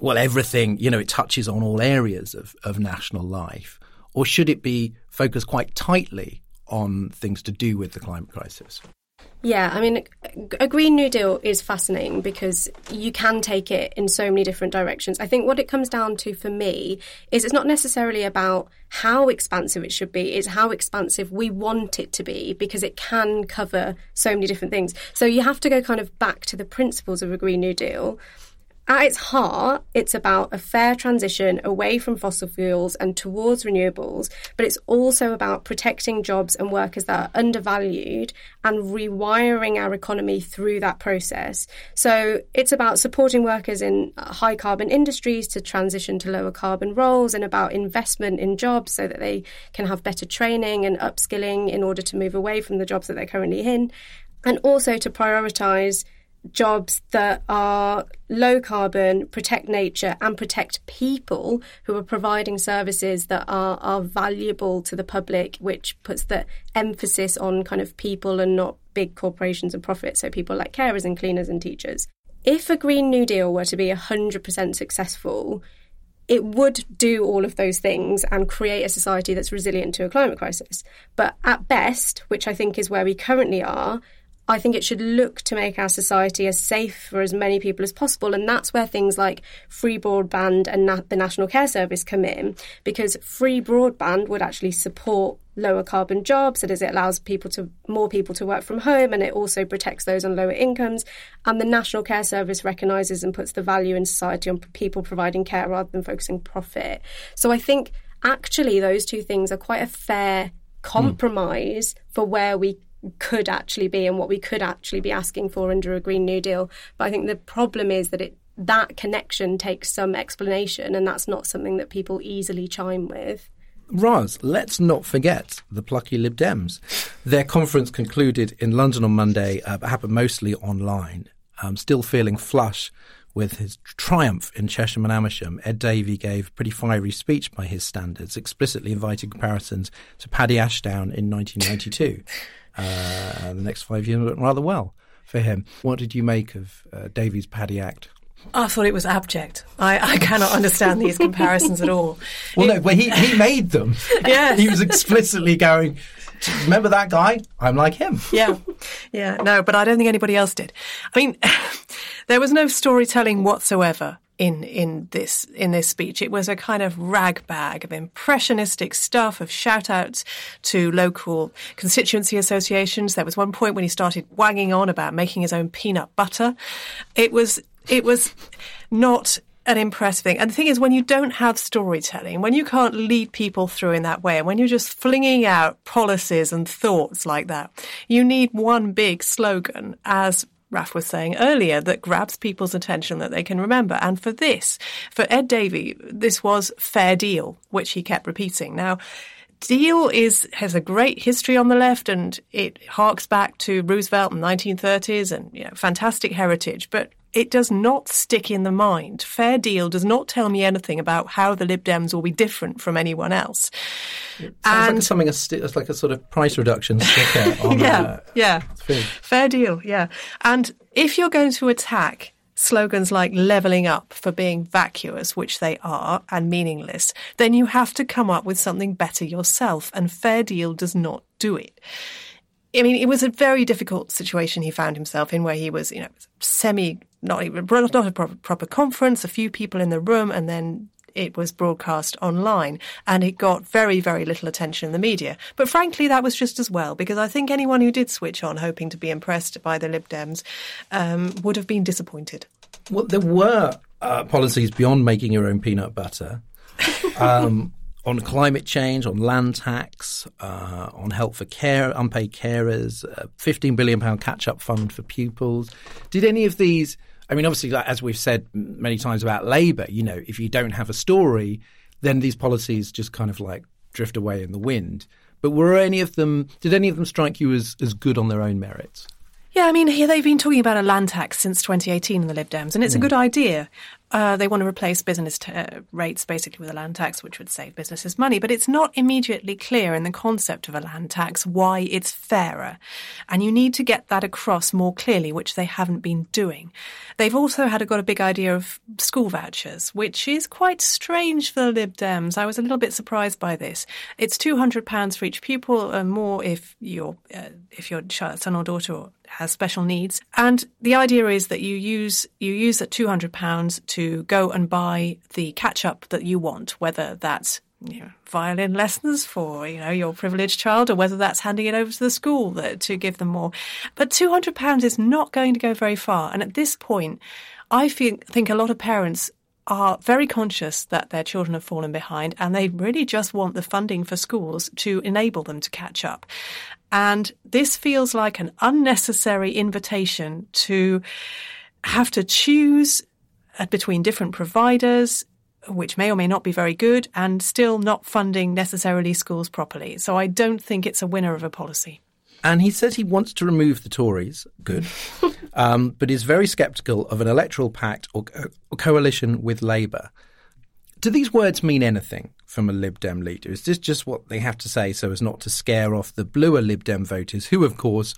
Speaker 1: well, everything, you know, it touches on all areas of, of national life. Or should it be focused quite tightly on things to do with the climate crisis?
Speaker 2: Yeah, I mean, a Green New Deal is fascinating because you can take it in so many different directions. I think what it comes down to for me is it's not necessarily about how expansive it should be, it's how expansive we want it to be because it can cover so many different things. So you have to go kind of back to the principles of a Green New Deal at its heart, it's about a fair transition away from fossil fuels and towards renewables, but it's also about protecting jobs and workers that are undervalued and rewiring our economy through that process. So it's about supporting workers in high carbon industries to transition to lower carbon roles and about investment in jobs so that they can have better training and upskilling in order to move away from the jobs that they're currently in. And also to prioritise jobs that are low carbon, protect nature, and protect people who are providing services that are, are valuable to the public, which puts the emphasis on kind of people and not big corporations and profits. So, people like carers and cleaners and teachers. If a Green New Deal were to be 100% successful, it would do all of those things and create a society that's resilient to a climate crisis. But at best, which I think is where we currently are, I think it should look to make our society as safe for as many people as possible. And that's where things like free broadband and na- the National Care Service come in, because free broadband would actually support lower carbon jobs as it allows people to more people to work from home and it also protects those on lower incomes and the national care service recognizes and puts the value in society on people providing care rather than focusing profit so i think actually those two things are quite a fair compromise mm. for where we could actually be and what we could actually be asking for under a Green New Deal. But I think the problem is that it that connection takes some explanation, and that's not something that people easily chime with.
Speaker 1: Ros, let's not forget the plucky Lib Dems. Their conference concluded in London on Monday, uh, but happened mostly online. um, still feeling flush with his triumph in Chesham and Amersham, Ed Davey gave a pretty fiery speech by his standards, explicitly inviting comparisons to Paddy Ashdown in 1992. uh, the next five years went rather well for him. What did you make of uh, Davey's Paddy Act?
Speaker 3: I thought it was abject. I, I cannot understand these comparisons at all.
Speaker 1: Well, no, but he, he made them.
Speaker 3: yeah.
Speaker 1: he was explicitly going, remember that guy? I'm like him.
Speaker 3: yeah, yeah, no, but I don't think anybody else did. I mean, there was no storytelling whatsoever in in this in this speech. It was a kind of rag bag of impressionistic stuff, of shout outs to local constituency associations. There was one point when he started wagging on about making his own peanut butter. It was it was not an impressive thing. And the thing is, when you don't have storytelling, when you can't lead people through in that way, and when you're just flinging out policies and thoughts like that, you need one big slogan, as Raf was saying earlier, that grabs people's attention that they can remember. And for this, for Ed Davey, this was fair deal, which he kept repeating. Now, deal is has a great history on the left and it harks back to Roosevelt in the 1930s and you know, fantastic heritage but it does not stick in the mind. Fair deal does not tell me anything about how the Lib Dems will be different from anyone else.
Speaker 1: Sounds and like something it's like a sort of price reduction sticker on
Speaker 3: yeah,
Speaker 1: uh,
Speaker 3: yeah. Fair deal, yeah. And if you're going to attack slogans like levelling up for being vacuous, which they are, and meaningless, then you have to come up with something better yourself. And Fair Deal does not do it. I mean, it was a very difficult situation he found himself in, where he was, you know, semi not even not a proper, proper conference, a few people in the room, and then it was broadcast online and it got very, very little attention in the media. But frankly, that was just as well because I think anyone who did switch on hoping to be impressed by the Lib Dems um, would have been disappointed.
Speaker 1: Well, there were uh, policies beyond making your own peanut butter. Um, on climate change, on land tax, uh, on help for care, unpaid carers, uh, £15 billion catch up fund for pupils. Did any of these, I mean, obviously, like, as we've said many times about Labour, you know, if you don't have a story, then these policies just kind of like drift away in the wind. But were any of them, did any of them strike you as, as good on their own merits?
Speaker 3: Yeah, I mean, they've been talking about a land tax since 2018 in the Lib Dems, and it's mm. a good idea. Uh, they want to replace business t- uh, rates basically with a land tax, which would save businesses money. But it's not immediately clear in the concept of a land tax why it's fairer. And you need to get that across more clearly, which they haven't been doing. They've also had a, got a big idea of school vouchers, which is quite strange for the Lib Dems. I was a little bit surprised by this. It's £200 for each pupil, and more if, your uh, if your son or daughter has special needs. And the idea is that you use, you use that £200 to to go and buy the catch up that you want, whether that's you know, violin lessons for you know your privileged child, or whether that's handing it over to the school that, to give them more. But two hundred pounds is not going to go very far, and at this point, I feel, think a lot of parents are very conscious that their children have fallen behind and they really just want the funding for schools to enable them to catch up. And this feels like an unnecessary invitation to have to choose between different providers, which may or may not be very good, and still not funding necessarily schools properly. So I don't think it's a winner of a policy.
Speaker 1: And he says he wants to remove the Tories, good, um, but is very sceptical of an electoral pact or, or coalition with Labour. Do these words mean anything from a Lib Dem leader? Is this just what they have to say so as not to scare off the bluer Lib Dem voters, who, of course,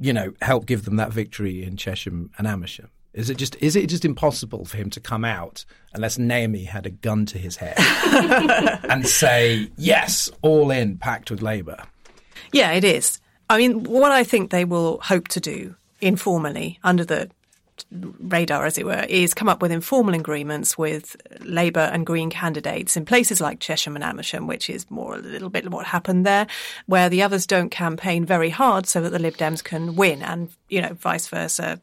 Speaker 1: you know, helped give them that victory in Chesham and Amersham? Is it just is it just impossible for him to come out unless Naomi had a gun to his head and say yes, all in, packed with Labour?
Speaker 3: Yeah, it is. I mean, what I think they will hope to do informally under the radar, as it were, is come up with informal agreements with Labour and Green candidates in places like Chesham and Amersham, which is more a little bit of what happened there, where the others don't campaign very hard so that the Lib Dems can win, and you know, vice versa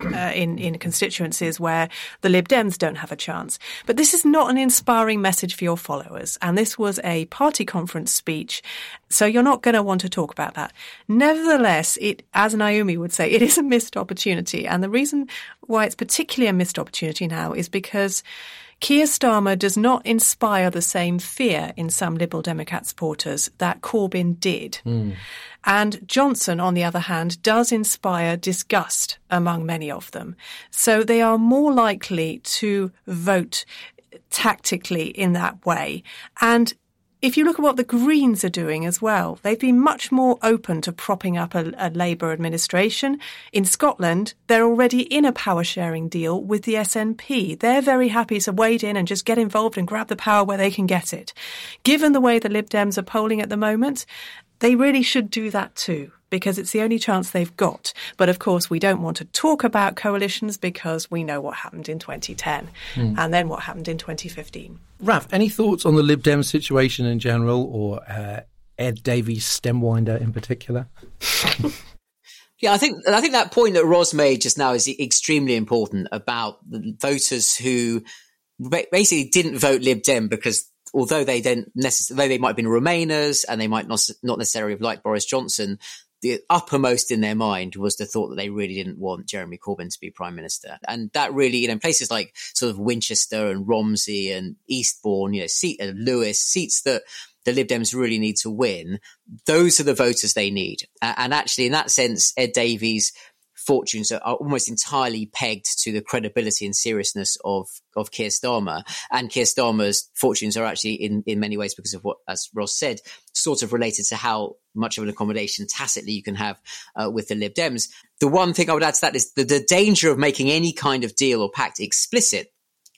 Speaker 3: uh, in in constituencies where the Lib Dems don't have a chance. But this is not an inspiring message for your followers, and this was a party conference speech, so you're not going to want to talk about that. Nevertheless, it, as Naomi would say, it is a missed opportunity, and the reason why it's particularly a missed opportunity now is because Keir Starmer does not inspire the same fear in some Liberal Democrat supporters that Corbyn did. Mm. And Johnson, on the other hand, does inspire disgust among many of them. So they are more likely to vote tactically in that way. And if you look at what the Greens are doing as well, they've been much more open to propping up a, a, Labour administration. In Scotland, they're already in a power sharing deal with the SNP. They're very happy to wade in and just get involved and grab the power where they can get it. Given the way the Lib Dems are polling at the moment, they really should do that too because it's the only chance they've got. But of course, we don't want to talk about coalitions because we know what happened in 2010 mm. and then what happened in 2015.
Speaker 1: Raf, any thoughts on the Lib Dem situation in general or uh, Ed Davey's stemwinder in particular?
Speaker 4: Yeah, I think I think that point that Ros made just now is extremely important about the voters who basically didn't vote Lib Dem because although they didn't necessarily, they might have been Remainers and they might not not necessarily have liked Boris Johnson, the uppermost in their mind was the thought that they really didn't want Jeremy Corbyn to be prime minister. And that really, you know, places like sort of Winchester and Romsey and Eastbourne, you know, seat, uh, Lewes, seats that the Lib Dems really need to win, those are the voters they need. Uh, and actually, in that sense, Ed Davey's fortunes are, almost entirely pegged to the credibility and seriousness of of Keir Starmer. And Keir Starmer's fortunes are actually, in in many ways, because of what, as Ros said, sort of related to how much of an accommodation tacitly you can have uh, with the Lib Dems. The one thing I would add to that is the, the danger of making any kind of deal or pact explicit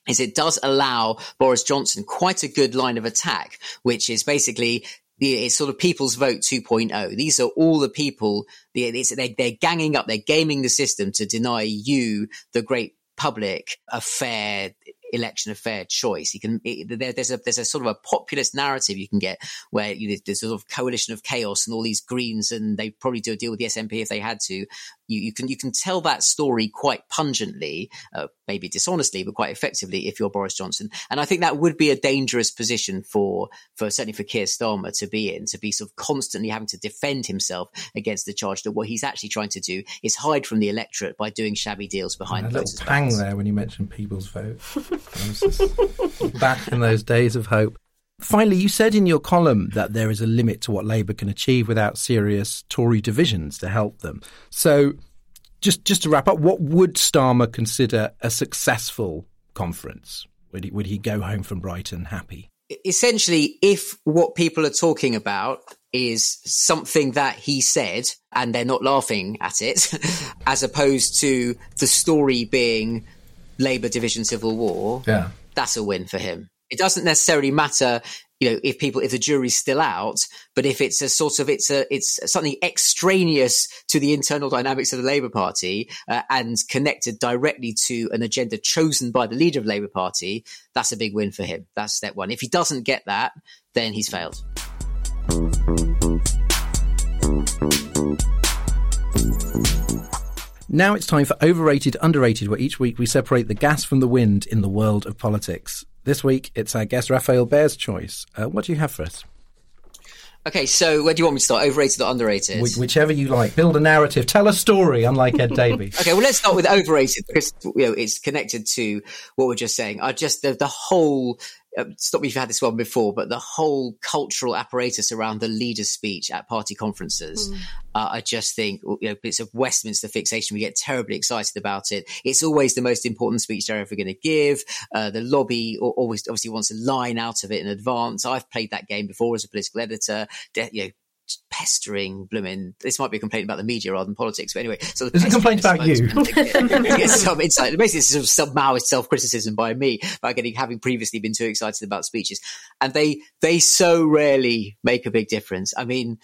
Speaker 4: is it does allow Boris Johnson quite a good line of attack, which is basically it's sort of people's vote 2.0. These are all the people, they're, they're ganging up, they're gaming the system to deny you, the great public, a fair election a fair choice. You can it, there, there's a there's a sort of a populist narrative you can get where you, there's a sort of coalition of chaos and all these Greens, and they probably do a deal with the SNP if they had to. You, you can you can tell that story quite pungently, uh, maybe dishonestly, but quite effectively if you're Boris Johnson. And I think that would be a dangerous position for for certainly for Keir Starmer to be in, to be sort of constantly having to defend himself against the charge that what he's actually trying to do is hide from the electorate by doing shabby deals behind.
Speaker 1: A little pang there when you mentioned people's vote. back in those days of hope. Finally, you said in your column that there is a limit to what Labour can achieve without serious Tory divisions to help them. So, just just to wrap up, what would Starmer consider a successful conference? Would he, would he go home from Brighton happy?
Speaker 4: Essentially, if what people are talking about is something that he said and they're not laughing at it, as opposed to the story being Labour division civil war,
Speaker 1: yeah.
Speaker 4: that's a win for him. It doesn't necessarily matter, you know, if people if the jury's still out, but if it's a sort of it's a it's something extraneous to the internal dynamics of the Labour Party uh, and connected directly to an agenda chosen by the leader of Labour Party, that's a big win for him. That's step one. If he doesn't get that, then he's failed.
Speaker 1: Now it's time for Overrated, Underrated, where each week we separate the gas from the wind in the world of politics. This week, it's our guest Rafael Behr's choice. Uh, what do you have for us?
Speaker 4: Okay, so where do you want me to start? Overrated or underrated?
Speaker 1: Wh- whichever you like. Build a narrative. Tell a story, unlike Ed Davey's.
Speaker 4: okay, well, let's start with overrated because you know it's connected to what we're just saying. I just the, the whole stop me if you've had this one before, but the whole cultural apparatus around the leader's speech at party conferences, mm. uh, I just think you know, it's a Westminster fixation. We get terribly excited about it. It's always the most important speech they're ever going to give. Uh, the lobby always obviously wants a line out of it in advance. I've played that game before as a political editor. De- you know, pestering blooming. This might be a complaint about the media rather than politics, but anyway.
Speaker 1: So it's a complaint about you.
Speaker 4: get some insight. Basically, it's sort of some Maoist self criticism by me by getting having previously been too excited about speeches, and they they so rarely make a big difference. I mean,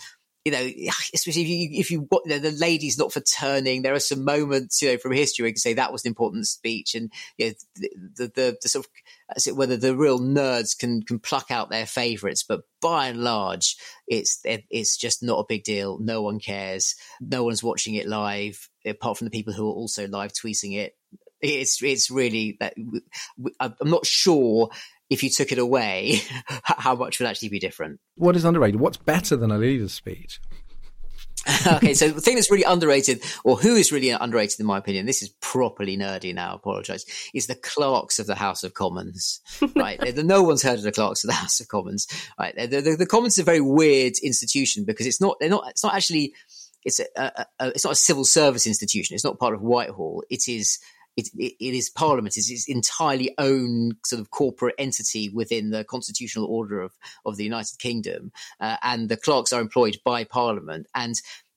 Speaker 4: you know, especially if you, if you, you know, the lady's not for turning, there are some moments, you know, from history where you can say that was an important speech and, you know, the, the, the, the sort of, whether the real nerds can, can pluck out their favorites, but by and large, it's, it's just not a big deal. No one cares. No one's watching it live, apart from the people who are also live tweeting it. It's, it's really that I'm not sure if you took it away, how much would actually be different?
Speaker 1: What is underrated? What's better than a leader's speech?
Speaker 4: okay, so the thing that's really underrated, or who is really underrated in my opinion, this is properly nerdy now, I apologise, is the clerks of the House of Commons. Right? no one's heard of the clerks of the House of Commons. Right? The, the, the Commons is a very weird institution because it's not, they're not, it's not actually, it's a, a, a, it's not a civil service institution. It's not part of Whitehall. It is it, it, it is Parliament. It's its entirely own sort of corporate entity within the constitutional order of, of the United Kingdom. Uh, and the clerks are employed by Parliament. And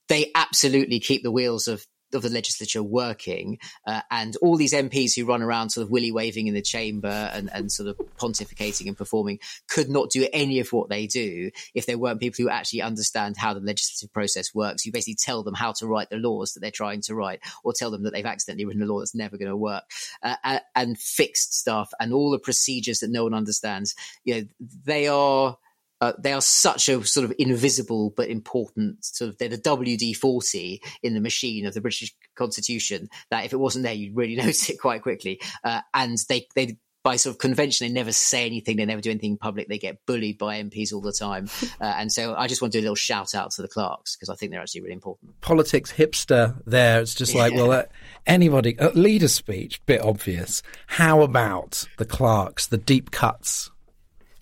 Speaker 4: they absolutely keep the wheels of of the legislature working, uh, and all these MPs who run around sort of willy waving in the chamber and, and sort of pontificating and performing could not do any of what they do if there weren't people who actually understand how the legislative process works. You basically tell them how to write the laws that they're trying to write, or tell them that they've accidentally written a law that's never going to work, uh, and fixed stuff and all the procedures that no one understands. You know, they are uh, they are such a sort of invisible but important sort of they're the WD forty in the machine of the British Constitution that if it wasn't there you'd really notice it quite quickly. Uh, and they they by sort of convention, they never say anything. They never do anything public. They get bullied by MPs all the time. Uh, and so I just want to do a little shout out to the clerks because I think they're actually really important.
Speaker 1: Politics hipster there. It's just like, yeah. well, uh, anybody, uh, leader speech, bit obvious. How about the clerks, the deep cuts?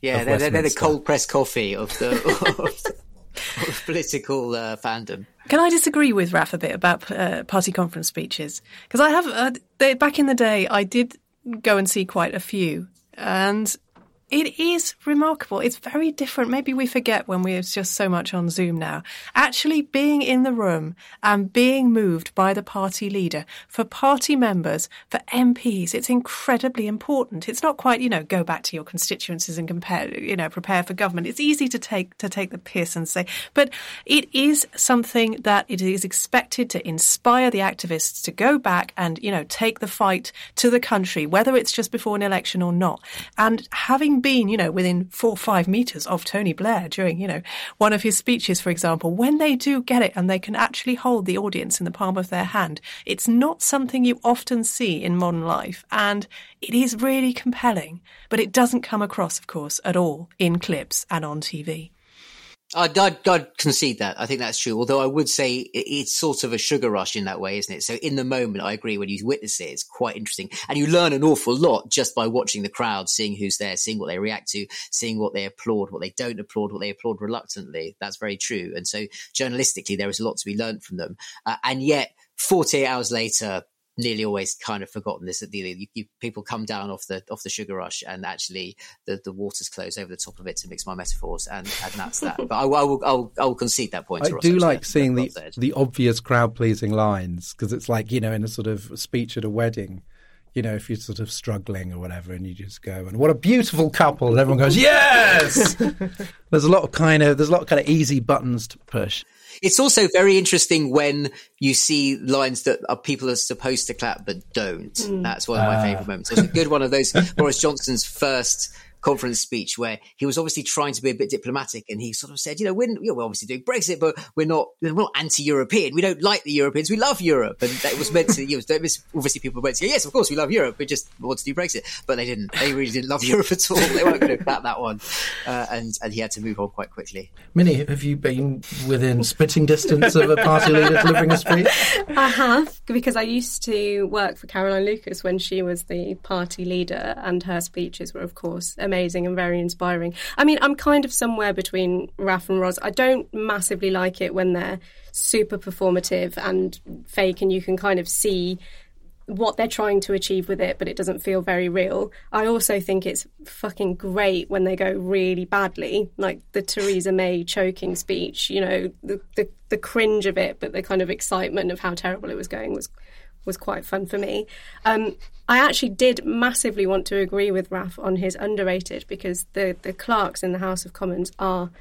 Speaker 4: Yeah, they're, they're, they're, the cold pressed coffee of the, of the, of political uh, fandom.
Speaker 3: Can I disagree with Raf a bit about uh, party conference speeches? Because I have, uh, they, back in the day, I did go and see quite a few. And it is remarkable. It's very different. Maybe we forget when we're just so much on Zoom now. Actually being in the room and being moved by the party leader for party members, for MPs, it's incredibly important. It's not quite, you know, go back to your constituencies and compare, you know, prepare for government. It's easy to take, to take the piss and say, but it is something that it is expected to inspire the activists to go back and, you know, take the fight to the country, whether it's just before an election or not. And having been, you know, within four or five meters of Tony Blair during, you know, one of his speeches, for example, when they do get it and they can actually hold the audience in the palm of their hand, it's not something you often see in modern life. And it is really compelling, but it doesn't come across, of course, at all in clips and on TV.
Speaker 4: I'd, I'd, I'd, concede that. I think that's true. Although I would say it's sort of a sugar rush in that way, isn't it? So in the moment, I agree. When you witness it, it's quite interesting, and you learn an awful lot just by watching the crowd, seeing who's there, seeing what they react to, seeing what they applaud, what they don't applaud, what they applaud reluctantly. That's very true. And so journalistically, there is a lot to be learned from them. Uh, and yet, 48 hours later, nearly always kind of forgotten this that you, you, people come down off the off the sugar rush and actually the, the waters close over the top of it to mix my metaphors and, and that's that but I, I, will, I, will, I will concede that point
Speaker 1: I do like seeing the the obvious crowd pleasing lines because it's like you know in a sort of speech at a wedding you know, if you're sort of struggling or whatever, and you just go, and what a beautiful couple, and everyone goes, yes. there's a lot of kind of there's a lot of kind of easy buttons to push.
Speaker 4: It's also very interesting when you see lines that are people are supposed to clap but don't. Mm. That's one of my uh. favorite moments. It's a good one of those Boris Johnson's first conference speech where he was obviously trying to be a bit diplomatic and he sort of said, you know, we're, we're obviously doing Brexit, but we're not, we're not anti-European. We don't like the Europeans. We love Europe. And that was meant to, you know, obviously people went to say, yes, of course we love Europe. We just want to do Brexit. But they didn't, they really didn't love Europe at all. They weren't going to clap that one. Uh, and, and he had to move on quite quickly.
Speaker 1: Minnie, have you been within spitting distance of a party leader delivering a speech?
Speaker 2: I have, because I used to work for Caroline Lucas when she was the party leader and her speeches were, of course, amazing and very inspiring. I mean, I'm kind of somewhere between Raf and Ros. I don't massively like it when they're super performative and fake, and you can kind of see what they're trying to achieve with it, but it doesn't feel very real. I also think it's fucking great when they go really badly, like the Theresa May choking speech. You know, the the, the cringe of it, but the kind of excitement of how terrible it was going was was quite fun for me. Um, I actually did massively want to agree with Raf on his underrated because the, the clerks in the House of Commons are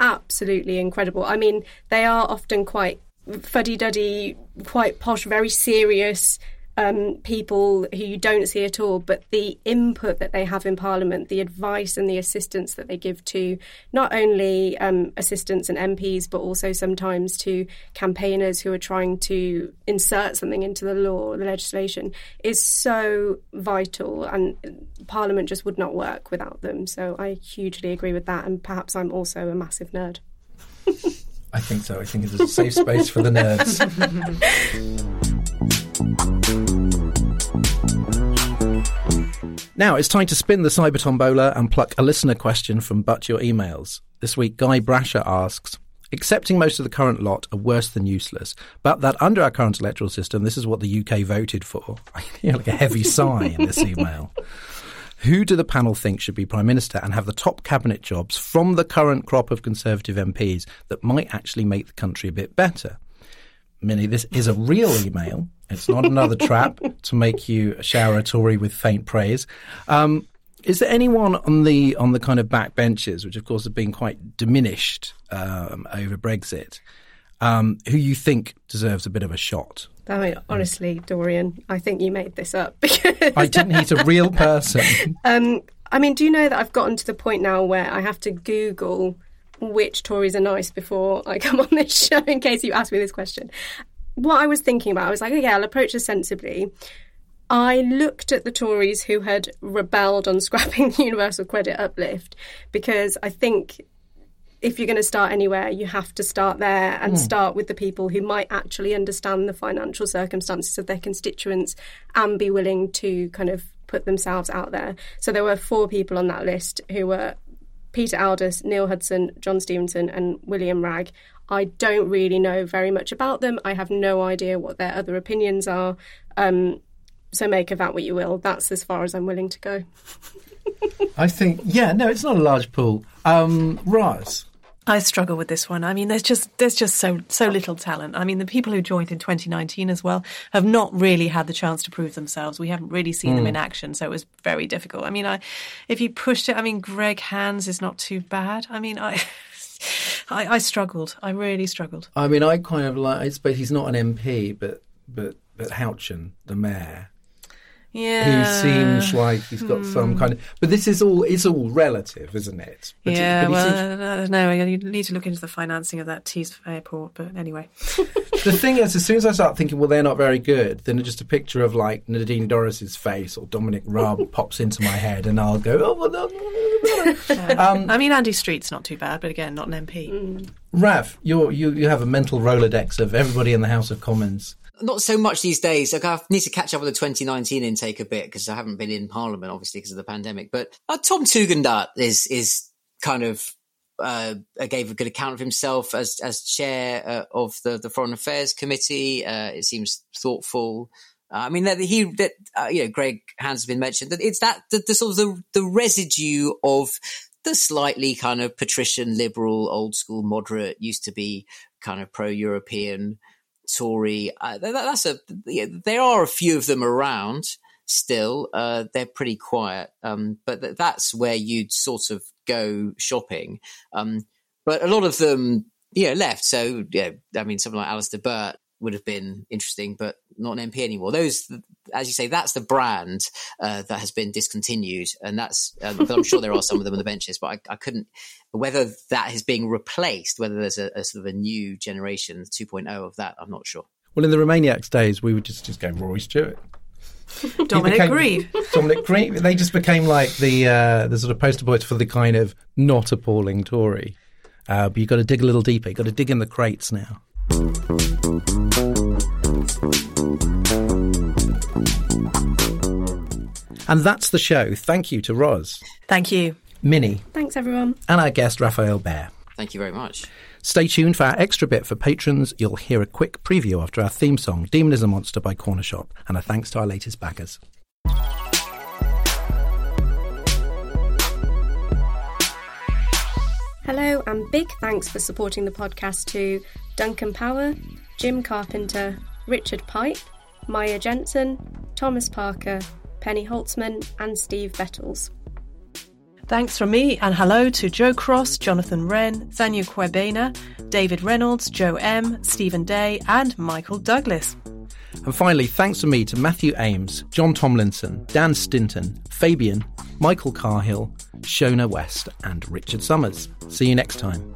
Speaker 2: absolutely incredible. I mean, they are often quite fuddy duddy, quite posh, very serious, um, people who you don't see at all, but the input that they have in Parliament, the advice and the assistance that they give to not only um, assistants and MPs, but also sometimes to campaigners who are trying to insert something into the law or the legislation is so vital, and Parliament just would not work without them. So I hugely agree with that, and perhaps I'm also a massive nerd.
Speaker 1: I think so. I think it's a safe space for the nerds. now it's time to spin the Cyber Tombola and pluck a listener question from But Your Emails. This week, Guy Brasher asks Accepting most of the current lot are worse than useless, but that under our current electoral system, this is what the UK voted for. Like a heavy sigh in this email. Who do the panel think should be Prime Minister and have the top cabinet jobs from the current crop of Conservative MPs that might actually make the country a bit better? Minnie, this is a real email. It's not another trap to make you shower a Tory with faint praise. Um, is there anyone on the on the kind of back benches, which of course have been quite diminished um, over Brexit, um, who you think deserves a bit of a shot?
Speaker 2: I mean, honestly, Dorian, I think you made this up because
Speaker 1: I didn't. He's a real person.
Speaker 2: um, I mean, do you know that I've gotten to the point now where I have to Google which Tories are nice before I come on this show in case you ask me this question. What I was thinking about, I was like, okay, I'll approach this sensibly. I looked at the Tories who had rebelled on scrapping the universal credit uplift because I think if you're going to start anywhere, you have to start there and mm. start with the people who might actually understand the financial circumstances of their constituents and be willing to kind of put themselves out there. So there were four people on that list who were Peter Aldous, Neil Hudson, John Stevenson, and William Wragg. I don't really know very much about them. I have no idea what their other opinions are. Um, so make of that what you will. That's as far as I'm willing to go.
Speaker 1: I think, yeah, no, it's not a large pool. Um, Ros.
Speaker 3: I struggle with this one. I mean, there's just there's just so so little talent. I mean, the people who joined in 2019 as well have not really had the chance to prove themselves. We haven't really seen mm. them in hmm. action, so it was very difficult. I mean, I if you pushed it, I mean, Greg Hands is not too bad. I mean, I. I, I struggled. I really struggled.
Speaker 1: I mean, I kind of like. I suppose he's not an MP, but but but Houchen, the mayor,
Speaker 3: yeah.
Speaker 1: He seems like he's got hmm. some kind of. But this is all it's all relative, isn't it?
Speaker 3: But yeah. well, seems... I don't know. You need to look into the financing of that Tees airport. But anyway.
Speaker 1: the thing is, as soon as I start thinking, well, they're not very good, then just a picture of like Nadine Dorries's face or Dominic Raab pops into my head, and I'll go, oh, well, no, no,
Speaker 3: no. um, I mean, Andy Street's not too bad, but again, not an MP. Mm.
Speaker 1: Raf, you you have a mental rolodex of everybody in the House of Commons
Speaker 4: not so much these days. Like I need to catch up with the 2019 intake a bit because I haven't been in Parliament, obviously, because of the pandemic. But uh, Tom Tugendhat is is kind of uh, gave a good account of himself as as chair uh, of the the Foreign Affairs Committee. Uh, it seems thoughtful. Uh, I mean that he that uh, you know Greg Hands has been mentioned that it's that the, the sort of the, the residue of the slightly kind of patrician liberal old school moderate used to be kind of pro European Tory. Uh, that, that's a yeah, there are a few of them around still. Uh, they're pretty quiet, um, but th- that's where you'd sort of go shopping. Um, but a lot of them, yeah, left. So yeah, I mean, someone like Alastair Burt would have been interesting, but not an MP anymore. Those, as you say, that's the brand uh, that has been discontinued, and that's. Um, but I'm sure there are some of them on the benches, but I, I couldn't. Whether that is being replaced, whether there's a, a, sort of a new generation 2.0 of that, I'm not sure.
Speaker 1: Well, in the Remainiacs days, we would just just go Rory Stewart.
Speaker 3: Dominic became, Grieve.
Speaker 1: Dominic Grieve. They just became like the uh, the sort of poster boys for the kind of not appalling Tory. Uh, but you've got to dig a little deeper. You've got to dig in the crates now. And that's the show. Thank you to Ros.
Speaker 3: Thank you.
Speaker 1: Minnie.
Speaker 2: Thanks, everyone.
Speaker 1: And our guest, Rafael Behr.
Speaker 4: Thank you very much.
Speaker 1: Stay tuned for our extra bit for patrons. You'll hear a quick preview after our theme song, Demon is a Monster by Cornershop, and a thanks to our latest backers.
Speaker 2: Hello, and big thanks for supporting the podcast to Duncan Power, Jim Carpenter, Richard Pipe, Maya Jensen, Thomas Parker, Penny Holtzman, and Steve Bettles.
Speaker 3: Thanks from me and hello to Joe Cross, Jonathan Wren, Zanya Kwebena, David Reynolds, Joe M, Stephen Day, and Michael Douglas.
Speaker 1: And finally, thanks from me to Matthew Ames, John Tomlinson, Dan Stinton, Fabian, Michael Carhill, Shona West, and Richard Summers. See you next time.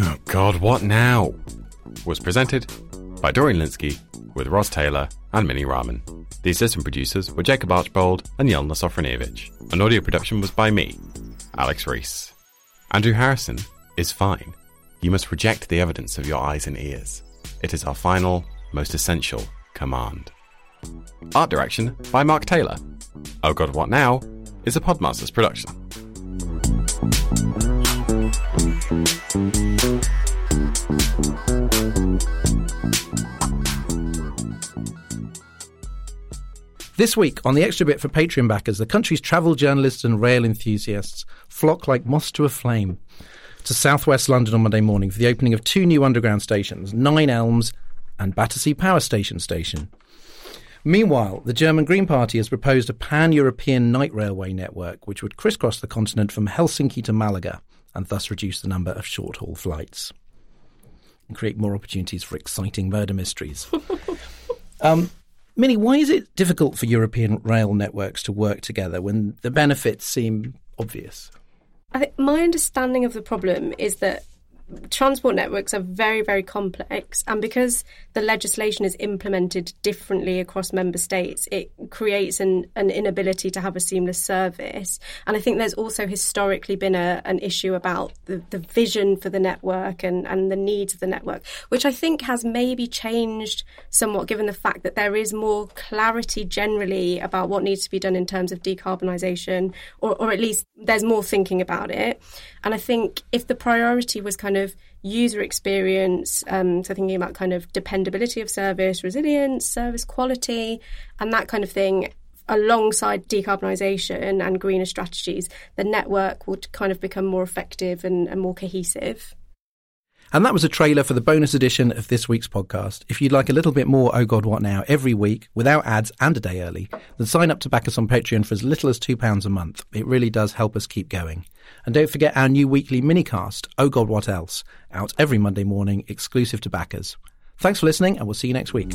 Speaker 6: Oh God, what now? Was presented by Dorian Lynskey with Ros Taylor and Minnie Rahman. The assistant producers were Jacob Archbold and Jelena Sofronievich. An audio production was by me, Alex Rees. Andrew Harrison is fine. you must reject the evidence of your eyes and ears. It is our final, most essential command. Art direction by Mark Taylor. Oh God, What Now is a Podmasters production.
Speaker 1: This week on the Extra Bit for Patreon backers, the country's travel journalists and rail enthusiasts flock like moths to a flame to southwest London on Monday morning for the opening of two new underground stations, Nine Elms and Battersea Power Station Station. Meanwhile, the German Green Party has proposed a pan European night railway network which would crisscross the continent from Helsinki to Malaga and thus reduce the number of short haul flights and create more opportunities for exciting murder mysteries. um, Minnie, why is it difficult for European rail networks to work together when the benefits seem obvious?
Speaker 2: I think my understanding of the problem is that transport networks are very, very complex. And because the legislation is implemented differently across member states, it creates an, an inability to have a seamless service. And I think there's also historically been a, an issue about the, the vision for the network and, and the needs of the network, which I think has maybe changed somewhat given the fact that there is more clarity generally about what needs to be done in terms of decarbonisation, or, or at least there's more thinking about it. And I think if the priority was kind of user experience, um, so thinking about kind of dependability of service, resilience, service quality, and that kind of thing, alongside decarbonisation and greener strategies, the network would kind of become more effective and, and more cohesive.
Speaker 1: And that was a trailer for the bonus edition of this week's podcast. If you'd like a little bit more Oh God What Now every week without ads and a day early, then sign up to back us on Patreon for as little as £2 a month. It really does help us keep going. And don't forget our new weekly minicast, Oh God What Else, out every Monday morning, exclusive to backers. Thanks for listening, and we'll see you next week.